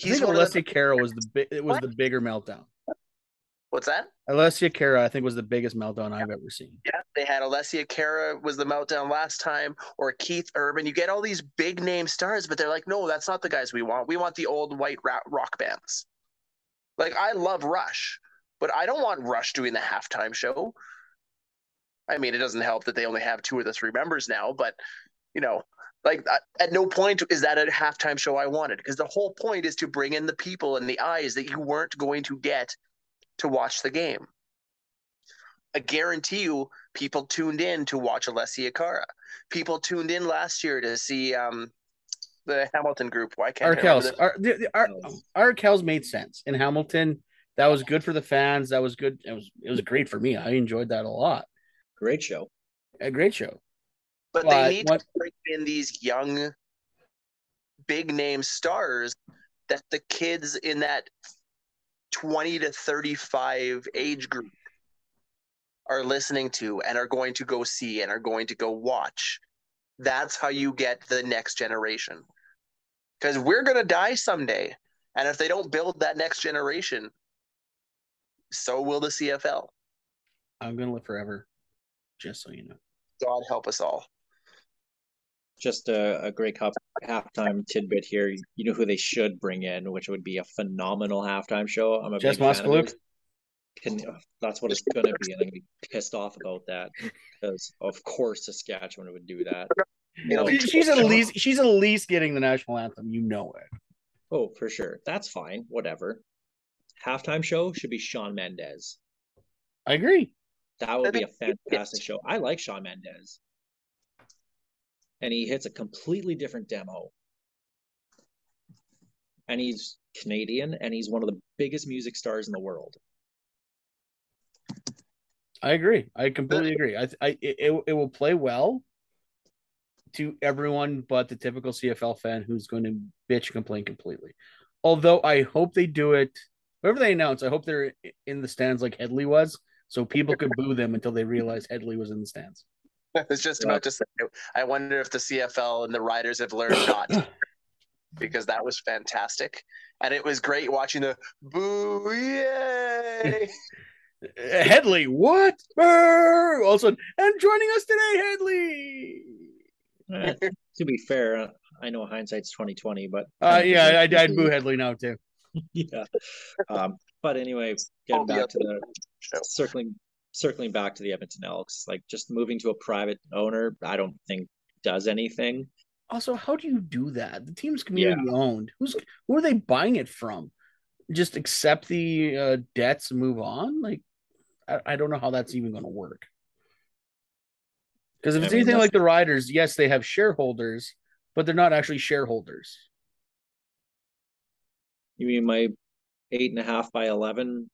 I think the- Alessia Cara was the bi- it was the bigger meltdown. what's that? Alessia Cara, I think, was the biggest meltdown I've ever seen. Yeah, they had Alessia Cara was the meltdown last time, or Keith Urban. You get all these big name stars, but they're like, no, that's not the guys we want. We want the old white rock bands. Like I love Rush, but I don't want Rush doing the halftime show. I mean, it doesn't help that they only have two of the three members now, but you know, like at- no point is that a halftime show I wanted because the whole point is to bring in the people and the eyes that you weren't going to get to watch the game. I guarantee you, people tuned in to watch Alessia Cara. People tuned in last year to see um, the Hamilton group. Why can't Arkells, Ar- the, the, Ar- Arkells made sense in Hamilton. That was good for the fans. That was good. It was it was great for me. I enjoyed that a lot. Great show. A great show. But But they need what- to bring in these young, big name stars that the kids in that 20 to 35 age group are listening to and are going to go see and are going to go watch. That's how you get the next generation. Because we're going to die someday. And if they don't build that next generation, so will the CFL. I'm gonna live forever. Just so you know. God help us all. Just a, a Grey Cup halftime tidbit here. You know who they should bring in, which would be a phenomenal halftime show. I'm a Jess big fan of Can, that's what it's gonna be, and I'm gonna be pissed off about that because of course Saskatchewan would do that. It'll No. be she's at least she's at least getting the national anthem. You know it. Oh, for sure. That's fine. Whatever. Halftime show should be Shawn Mendes. I agree. That would be a fantastic show. I like Shawn Mendes. And he hits a completely different demo. And he's Canadian and he's one of the biggest music stars in the world. I agree. I completely agree. I, I it, it it will play well to everyone but the typical CFL fan who's going to bitch and complain completely. Although I hope they do it, whatever they announce, I hope they're in the stands like Headley was, so people could boo them until they realize Headley was in the stands. I was just about to say, I wonder if the CFL and the riders have learned not because that was fantastic. And it was great watching the boo, yay! Headley, what? Brr! All of a sudden, and joining us today, Headley. Eh, to be fair, uh, I know hindsight's twenty twenty, but Uh, yeah, I'd, I'd boo Headley now too. yeah. Um, but anyway, getting back to the Show. circling circling back to the Edmonton Elks, like just moving to a private owner, I don't think does anything. Also, how do you do that? The team's community owned. Who's who are they buying it from? Just accept the uh, debts and move on? Like, I, I don't know how that's even going to work. Because if I it's mean, anything like the Riders, yes, they have shareholders, but they're not actually shareholders. You mean my eight and a half by eleven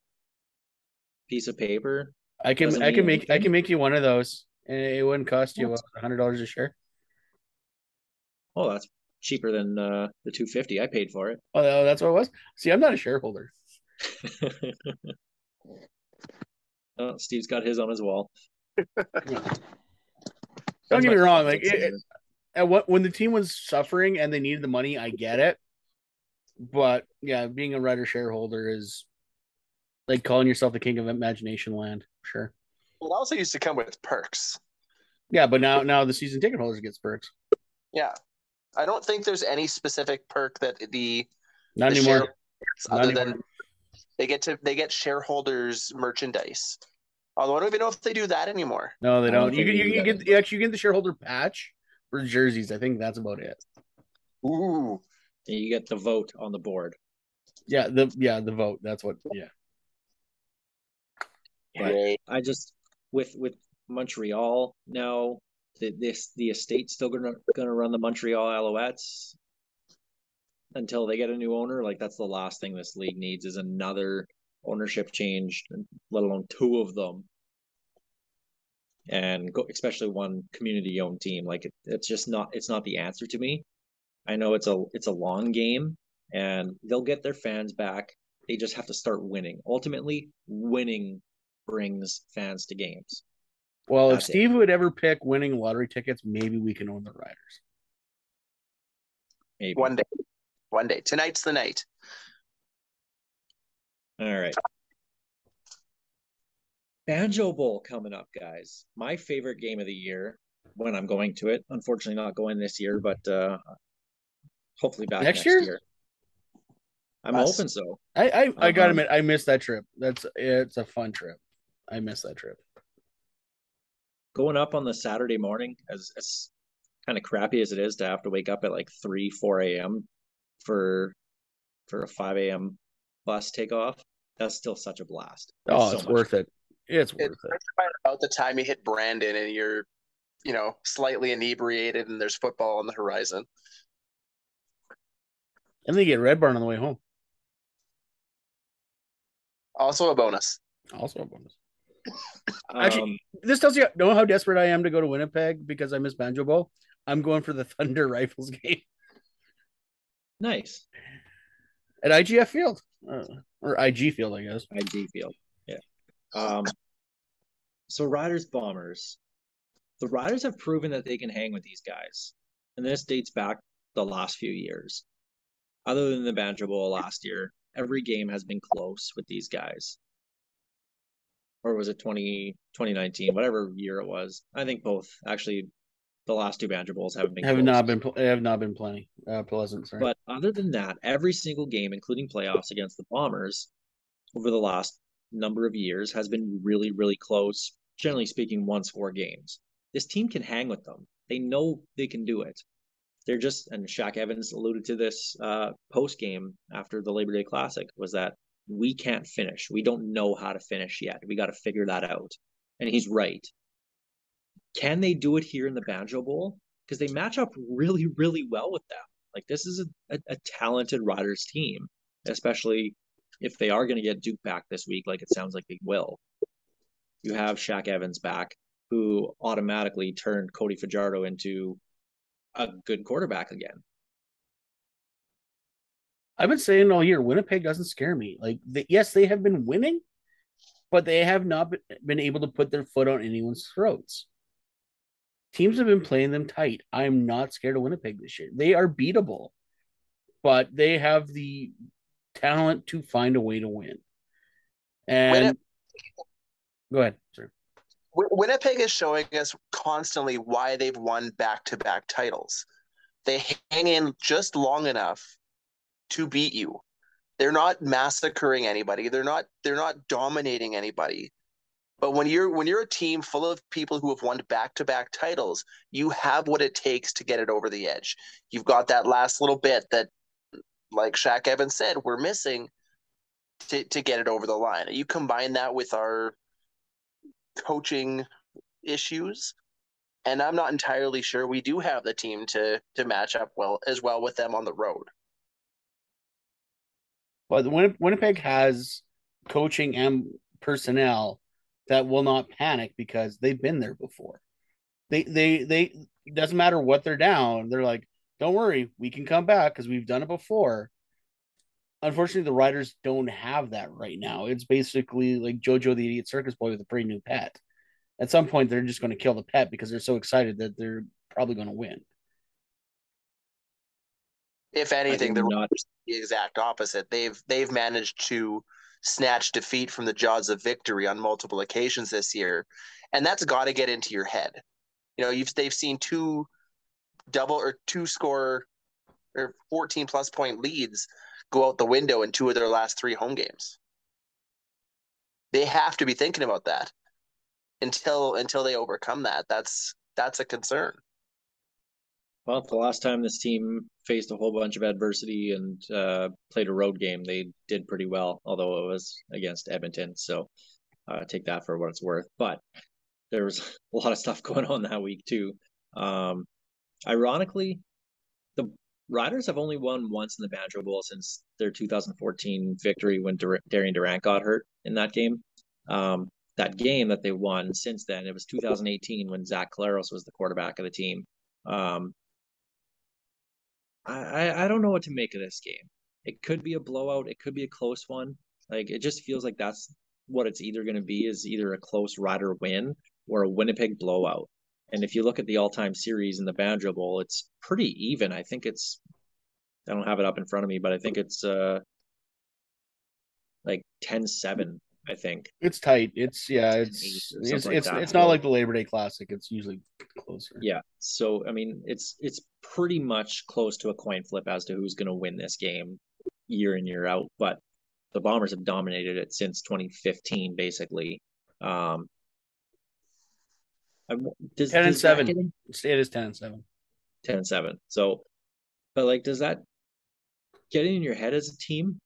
piece of paper? I can Doesn't I can make I can make you one of those, and it wouldn't cost you a hundred dollars a share. Oh, that's cheaper than uh, the two fifty I paid for it. Oh, that's what it was. See, I'm not a shareholder. oh, Steve's got his on his wall. Don't get me wrong. Like, it, it- at what when the team was suffering and they needed the money, I get it. But yeah, being a Rider shareholder is Like calling yourself the king of imagination land. Sure. It also used to come with perks. Yeah, but now now the season ticket holders get perks. Yeah. I don't think there's any specific perk that the, Not the anymore. shareholders Not other anymore. than they get to they get shareholders merchandise. Although I don't even know if they do that anymore. No, they don't don't. You, think get- you, we you do get you actually get the shareholder patch for jerseys. I think that's about it. Ooh. And you get the vote on the board. Yeah, the yeah the vote. That's what. Yeah. But I just with with Montreal now, the, this the estate's still gonna gonna run the Montreal Alouettes until they get a new owner. Like that's the last thing this league needs is another ownership change, let alone two of them. And go, especially one community owned team, like it, it's just not it's not the answer to me. I know it's a it's a long game, and they'll get their fans back. They just have to start winning. Ultimately, winning brings fans to games. Well, if That's it. Steve would ever pick winning lottery tickets, maybe we can own the Riders. Maybe. One day. One day. Tonight's the night. All right. Banjo Bowl coming up, guys. My favorite game of the year when I'm going to it. Unfortunately, not going this year, but uh hopefully back Next next, year? year? I'm Us. hoping so. I I, I gotta Um, admit, I missed that trip. That's it's a fun trip. I missed that trip. Going up on the Saturday morning, as as kind of crappy as it is to have to wake up at like three, four a.m. for for a five a.m. bus takeoff. That's still such a blast. Oh, so it's much worth it. It's worth It's it. about the time you hit Brandon and you're, you know, slightly inebriated and there's football on the horizon. And they get Red Barn on the way home. Also a bonus. Also a bonus. Um, Actually- This tells you know how desperate I am to go to Winnipeg because I miss Banjo Bowl. I'm going for the Thunder Rifles game nice. at IGF Field uh, or IG Field, I guess. IG field. Yeah. Um so Riders Bombers. The Riders have proven that they can hang with these guys. And this dates back the last few years. Other than the Banjo Bowl last year, every game has been close with these guys. Or was it 20, 2019, whatever year it was? I think both. Actually, the last two Banjo Bowls haven't been Have close. not been have not been plenty uh, pleasant. Sorry. But other than that, every single game, including playoffs against the Bombers, over the last number of years has been really, really close. Generally speaking, one score games. This team can hang with them. They know they can do it. They're just, and Shaq Evans alluded to this uh, post game after the Labor Day Classic, was that we can't finish. We don't know how to finish yet. We got to figure that out. And he's right. Can they do it here in the Banjo Bowl? Because they match up really, really well with them. Like this is a, a, a talented Riders team, especially if they are going to get Duke back this week, like it sounds like they will. You have Shaq Evans back, who automatically turned Cody Fajardo into a good quarterback again. I've been saying all year, Winnipeg doesn't scare me. Like, they, yes, they have been winning, but they have not been, been able to put their foot on anyone's throats. Teams have been playing them tight. I am not scared of Winnipeg this year. They are beatable, but they have the talent to find a way to win. And Winnip- go ahead, sir. Win- Winnipeg is showing us constantly why they've won back to back titles. They hang in just long enough to beat you. They're not massacring anybody. They're not they're not dominating anybody. But when you're when you're a team full of people who have won back to back titles, you have what it takes to get it over the edge. You've got that last little bit that, like Shaq Evans said, we're missing to, to get it over the line. You combine that with our coaching issues, and I'm not entirely sure we do have the team to to match up well as well with them on the road. Winni- Winnipeg has coaching and personnel that will not panic because they've been there before. They they they doesn't matter what they're down. They're like, don't worry, we can come back because we've done it before. Unfortunately, the Riders don't have that right now. It's basically like JoJo the Idiot Circus Boy with a pretty new pet. At some point, they're just going to kill the pet because they're so excited that they're probably going to win. If anything, do the not the exact opposite. They've they've managed to snatch defeat from the jaws of victory on multiple occasions this year, and that's got to get into your head. You know, you've they've seen two double or two score or 14 plus point leads go out the window in two of their last three home games. They have to be thinking about that until until they overcome that. That's that's a concern. Well, the last time this team faced a whole bunch of adversity and uh, played a road game, they did pretty well, although it was against Edmonton. So uh, take that for what it's worth. But there was a lot of stuff going on that week too. Um, ironically, the Riders have only won once in the Banjo Bowl since their 2014 victory when Dur- Darian Durant got hurt in that game. Um, that game that they won since then, it was 2018 when Zach Collaros was the quarterback of the team. Um, I, I don't know what to make of this game. It could be a blowout. It could be a close one. Like it just feels like that's what it's either going to be is either a close Rider win or a Winnipeg blowout. And if you look at the all-time series in the Banjo Bowl, it's pretty even. I think it's I don't have it up in front of me, but I think it's uh like 10-7, I think. It's tight. It's yeah. It's it's like it's, that. it's not like the Labor Day Classic. It's usually closer. Yeah. So I mean, it's it's pretty much close to a coin flip as to who's going to win this game year in year out. But the Bombers have dominated it since 2015, basically. Um, I, does, 10 and does seven. get It's- It is ten and seven. 10 and 7. So, but like, does that get in your head as a team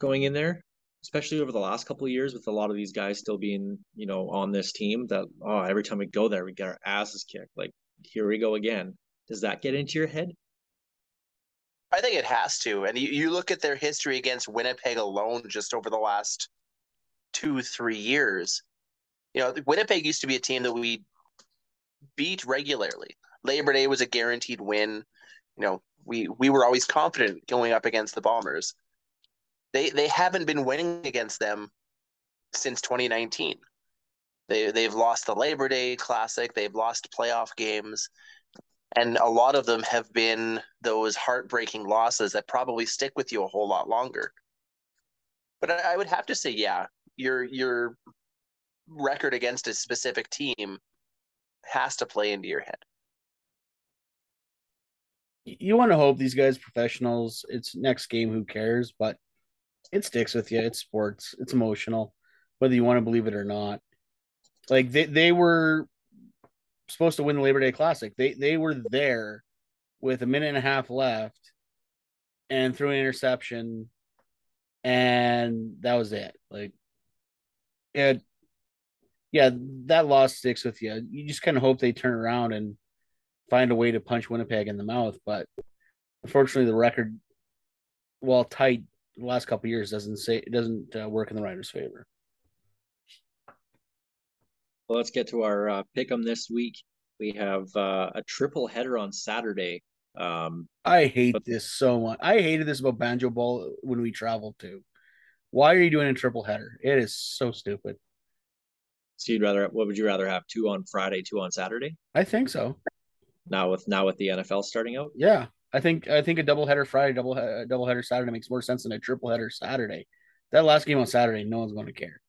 going in there, especially over the last couple of years with a lot of these guys still being, you know, on this team that, oh, every time we go there, we get our asses kicked. Like, here we go again. Does that get into your head? I think it has to. And you, you look at their history against Winnipeg alone just over the last two, three years. You know, Winnipeg used to be a team that we beat regularly. Labor Day was a guaranteed win. You know, we we were always confident going up against the Bombers. They they haven't been winning against them since 2019. They they've lost the Labor Day Classic. They've lost playoff games, and a lot of them have been those heartbreaking losses that probably stick with you a whole lot longer. But I, I would have to say, yeah, your your record against a specific team has to play into your head. You want to hope these guys professionals. It's next game. Who cares? But it sticks with you. It's sports. It's emotional, whether you want to believe it or not. Like they they were supposed to win the Labor Day Classic. They they were there with a minute and a half left and threw an interception, and that was it. Like, it, yeah, that loss sticks with you. You just kind of hope they turn around and find a way to punch Winnipeg in the mouth. But unfortunately, the record, while tight the last couple of years, doesn't say it doesn't uh, work in the Riders' favor. Well, let's get to our uh, pick 'em this week. We have uh, a triple header on Saturday. Um, I hate But- this so much. I hated this about Banjo Bowl when we traveled to. Why are you doing a triple header? It is so stupid. so you'd rather what would you rather have two on Friday, two on Saturday? I think so. Now with now with the NFL starting out, Yeah, I think I think a double header Friday, double he- double header Saturday makes more sense than a triple header Saturday. That last game on Saturday, no one's going to care.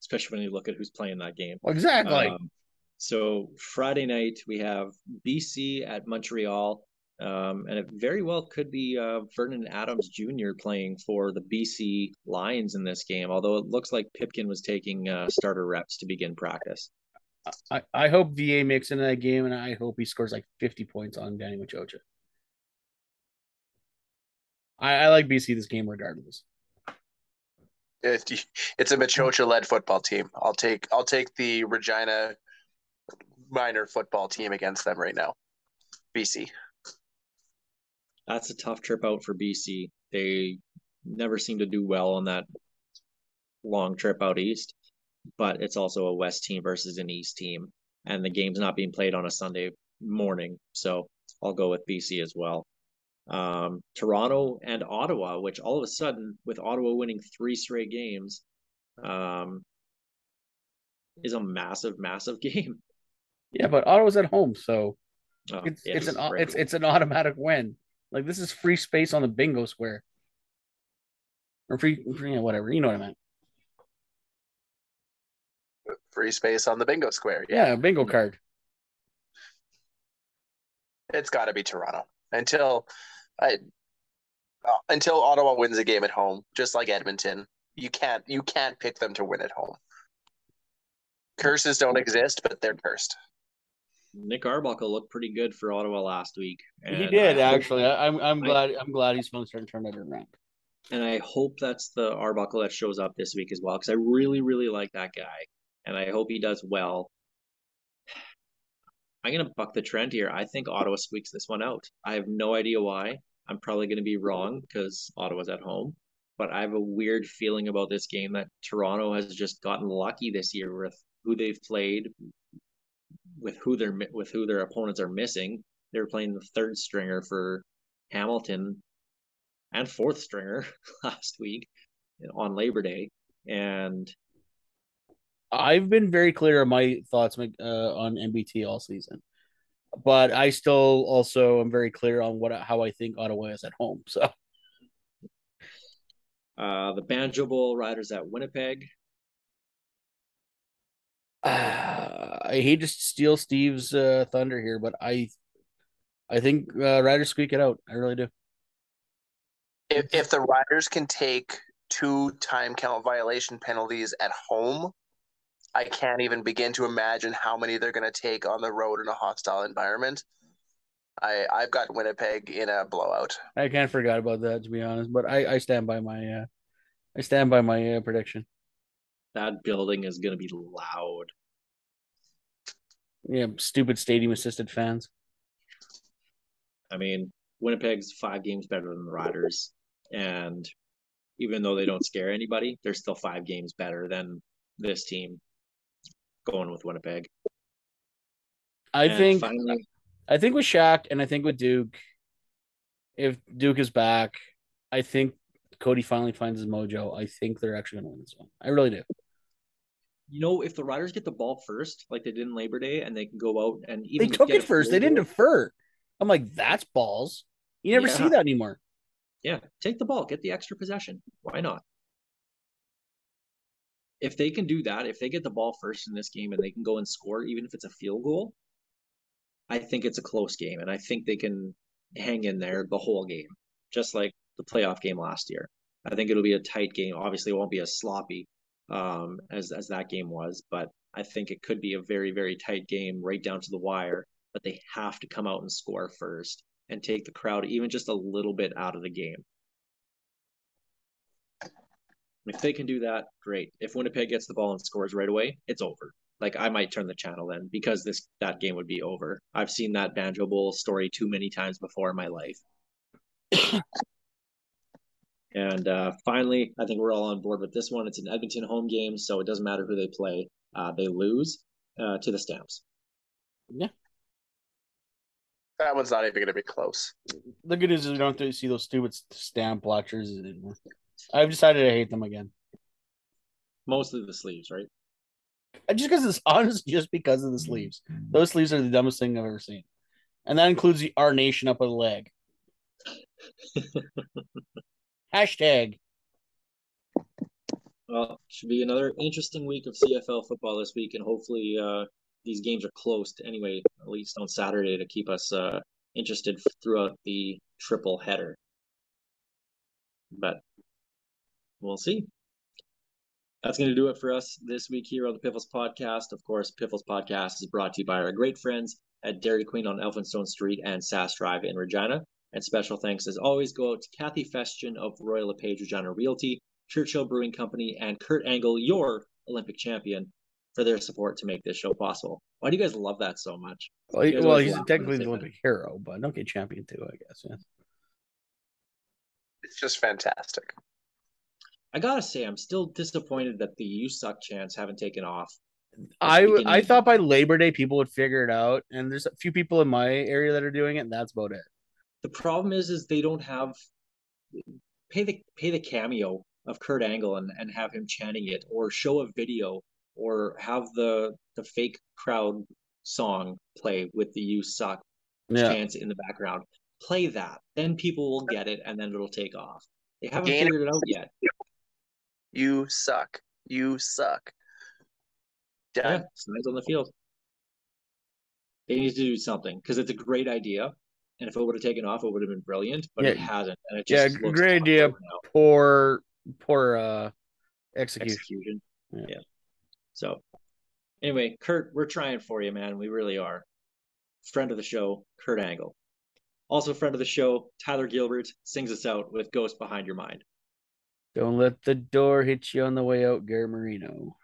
especially when you look at who's playing that game. Well, exactly. Um, so Friday night we have BC at Montreal, um, and it very well could be uh, Vernon Adams Jr. playing for the BC Lions in this game. Although it looks like Pipkin was taking uh, starter reps to begin practice. I, I hope VA makes into that game, and I hope he scores like 50 points on Danny Maciocia. I, I like BC this game regardless. It's a Maciocia led football team. I'll take I'll take the Regina minor football team against them right now. BC. That's a tough trip out for BC. They never seem to do well on that long trip out east, but it's also a West team versus an East team, and the game's not being played on a Sunday morning, so I'll go with BC as well. Um, Toronto and Ottawa, which all of a sudden, with Ottawa winning three straight games, um, is a massive, massive game. Yeah, but Ottawa's at home, so Oh, it's yeah, it's an it's it's an automatic win. Like this is free space on the bingo square. or free, whatever. You know what I meant? Free space on the bingo square. Yeah, Yeah, bingo card. it's got to be Toronto until I uh, until Ottawa wins a game at home, just like Edmonton. You can't you can't pick them to win at home. Curses don't exist, but they're cursed. Nick Arbuckle looked pretty good for Ottawa last week. he did I actually. I, I'm I'm I- glad I'm glad he's finally starting to turn it around. and I hope that's the Arbuckle that shows up this week as well, because I really, really like that guy, and I hope he does well. I'm gonna buck the trend here. I think Ottawa squeaks this one out. I have no idea why. I'm probably gonna be wrong because Ottawa's at home, but I have a weird feeling about this game that Toronto has just gotten lucky this year with who they've played, with who their with who their opponents are missing. They were playing the third stringer for Hamilton and fourth stringer last week on Labor Day, and I've been very clear on my thoughts uh, on MBT all season, but I still also am very clear on what how I think Ottawa is at home. So uh, the Banjo Bowl Riders at Winnipeg. uh, I hate to steal Steve's uh, thunder here, but I I think uh, Riders squeak it out. I really do. If if the Riders can take two time count violation penalties at home, I can't even begin to imagine how many they're going to take on the road in a hostile environment. I I've got Winnipeg in a blowout. I kind of forgot about that to be honest, but I I stand by my uh, I stand by my uh, prediction. That building is going to be loud. Yeah, stupid stadium assisted fans. I mean, Winnipeg's five games better than the Riders, and even though they don't scare anybody, they're still five games better than this team. Going with Winnipeg. I And think finally, I think with Shaq and I think with Duke, if Duke is back, I think Cody finally finds his mojo. I think they're actually going to win this one. I really do. you know, if the Riders get the ball first, like they did in Labor Day, and they can go out and They took get it first. They didn't defer. I'm like, that's balls. You never see that anymore. Yeah, take the ball, get the extra possession. Why not? If they can do that, if they get the ball first in this game and they can go and score, even if it's a field goal, I think it's a close game, and I think they can hang in there the whole game, just like the playoff game last year. I think it'll be a tight game. Obviously, it won't be as sloppy um, as as that game was, but I think it could be a very very tight game right down to the wire. But they have to come out and score first and take the crowd even just a little bit out of the game. If they can do that, great. If Winnipeg gets the ball and scores right away, it's over. Like I might turn the channel then because this that game would be over. I've seen that Banjo Bowl story too many times before in my life. and uh, finally, I think we're all on board with this one. It's an Edmonton home game, so it doesn't matter who they play. Uh, they lose uh, to the Stamps. Yeah, that one's not even going to be close. The good news is we don't have to see those stupid stamp black jerseys anymore. I've decided I hate them again. Mostly the sleeves, right? Just because it's honest, just because of the sleeves. Those sleeves are the dumbest thing I've ever seen. And that includes the R Nation up the leg. Hashtag. Well, should be another interesting week of CFL football this week, and hopefully uh, these games are close to anyway, at least on Saturday, to keep us uh, interested throughout the triple header. But we'll see. That's going to do it for us this week here on the Piffles Podcast. Of course, Piffles Podcast is brought to you by our great friends at Dairy Queen on Elphinstone Street and Sask Drive in Regina. And special thanks, as always, go out to Kathy Festian of Royal LePage Regina Realty, Churchill Brewing Company, and Kurt Angle, your Olympic champion, for their support to make this show possible. Why do you guys love that so much? Well, You well he's laugh when I technically say the that. Olympic hero, but an okay, champion too, I guess. Yeah. It's just fantastic. I gotta say, I'm still disappointed that the "you suck" chants haven't taken off. I beginning I thought by Labor Day people would figure it out, and there's a few people in my area that are doing it, and that's about it. The problem is, is they don't have pay the pay the cameo of Kurt Angle and, and have him chanting it, or show a video, or have the the fake crowd song play with the "you suck" Yeah, chants in the background. Play that, then people will get it, and then it'll take off. They haven't Gain- figured it out yet. You suck. You suck. Yeah, Done. signs on the field. They need to do something because it's a great idea. And if it would have taken off, it would have been brilliant, but it hasn't. And it just looks great idea. now. Poor, poor uh, execution. execution. Yeah. Yeah. So, anyway, Kurt, we're trying for you, man. We really are. Friend of the show, Kurt Angle. Also, friend of the show, Tyler Gilbert sings us out with "Ghost Behind Your Mind." Don't let the door hit you on the way out, Garrett Marino.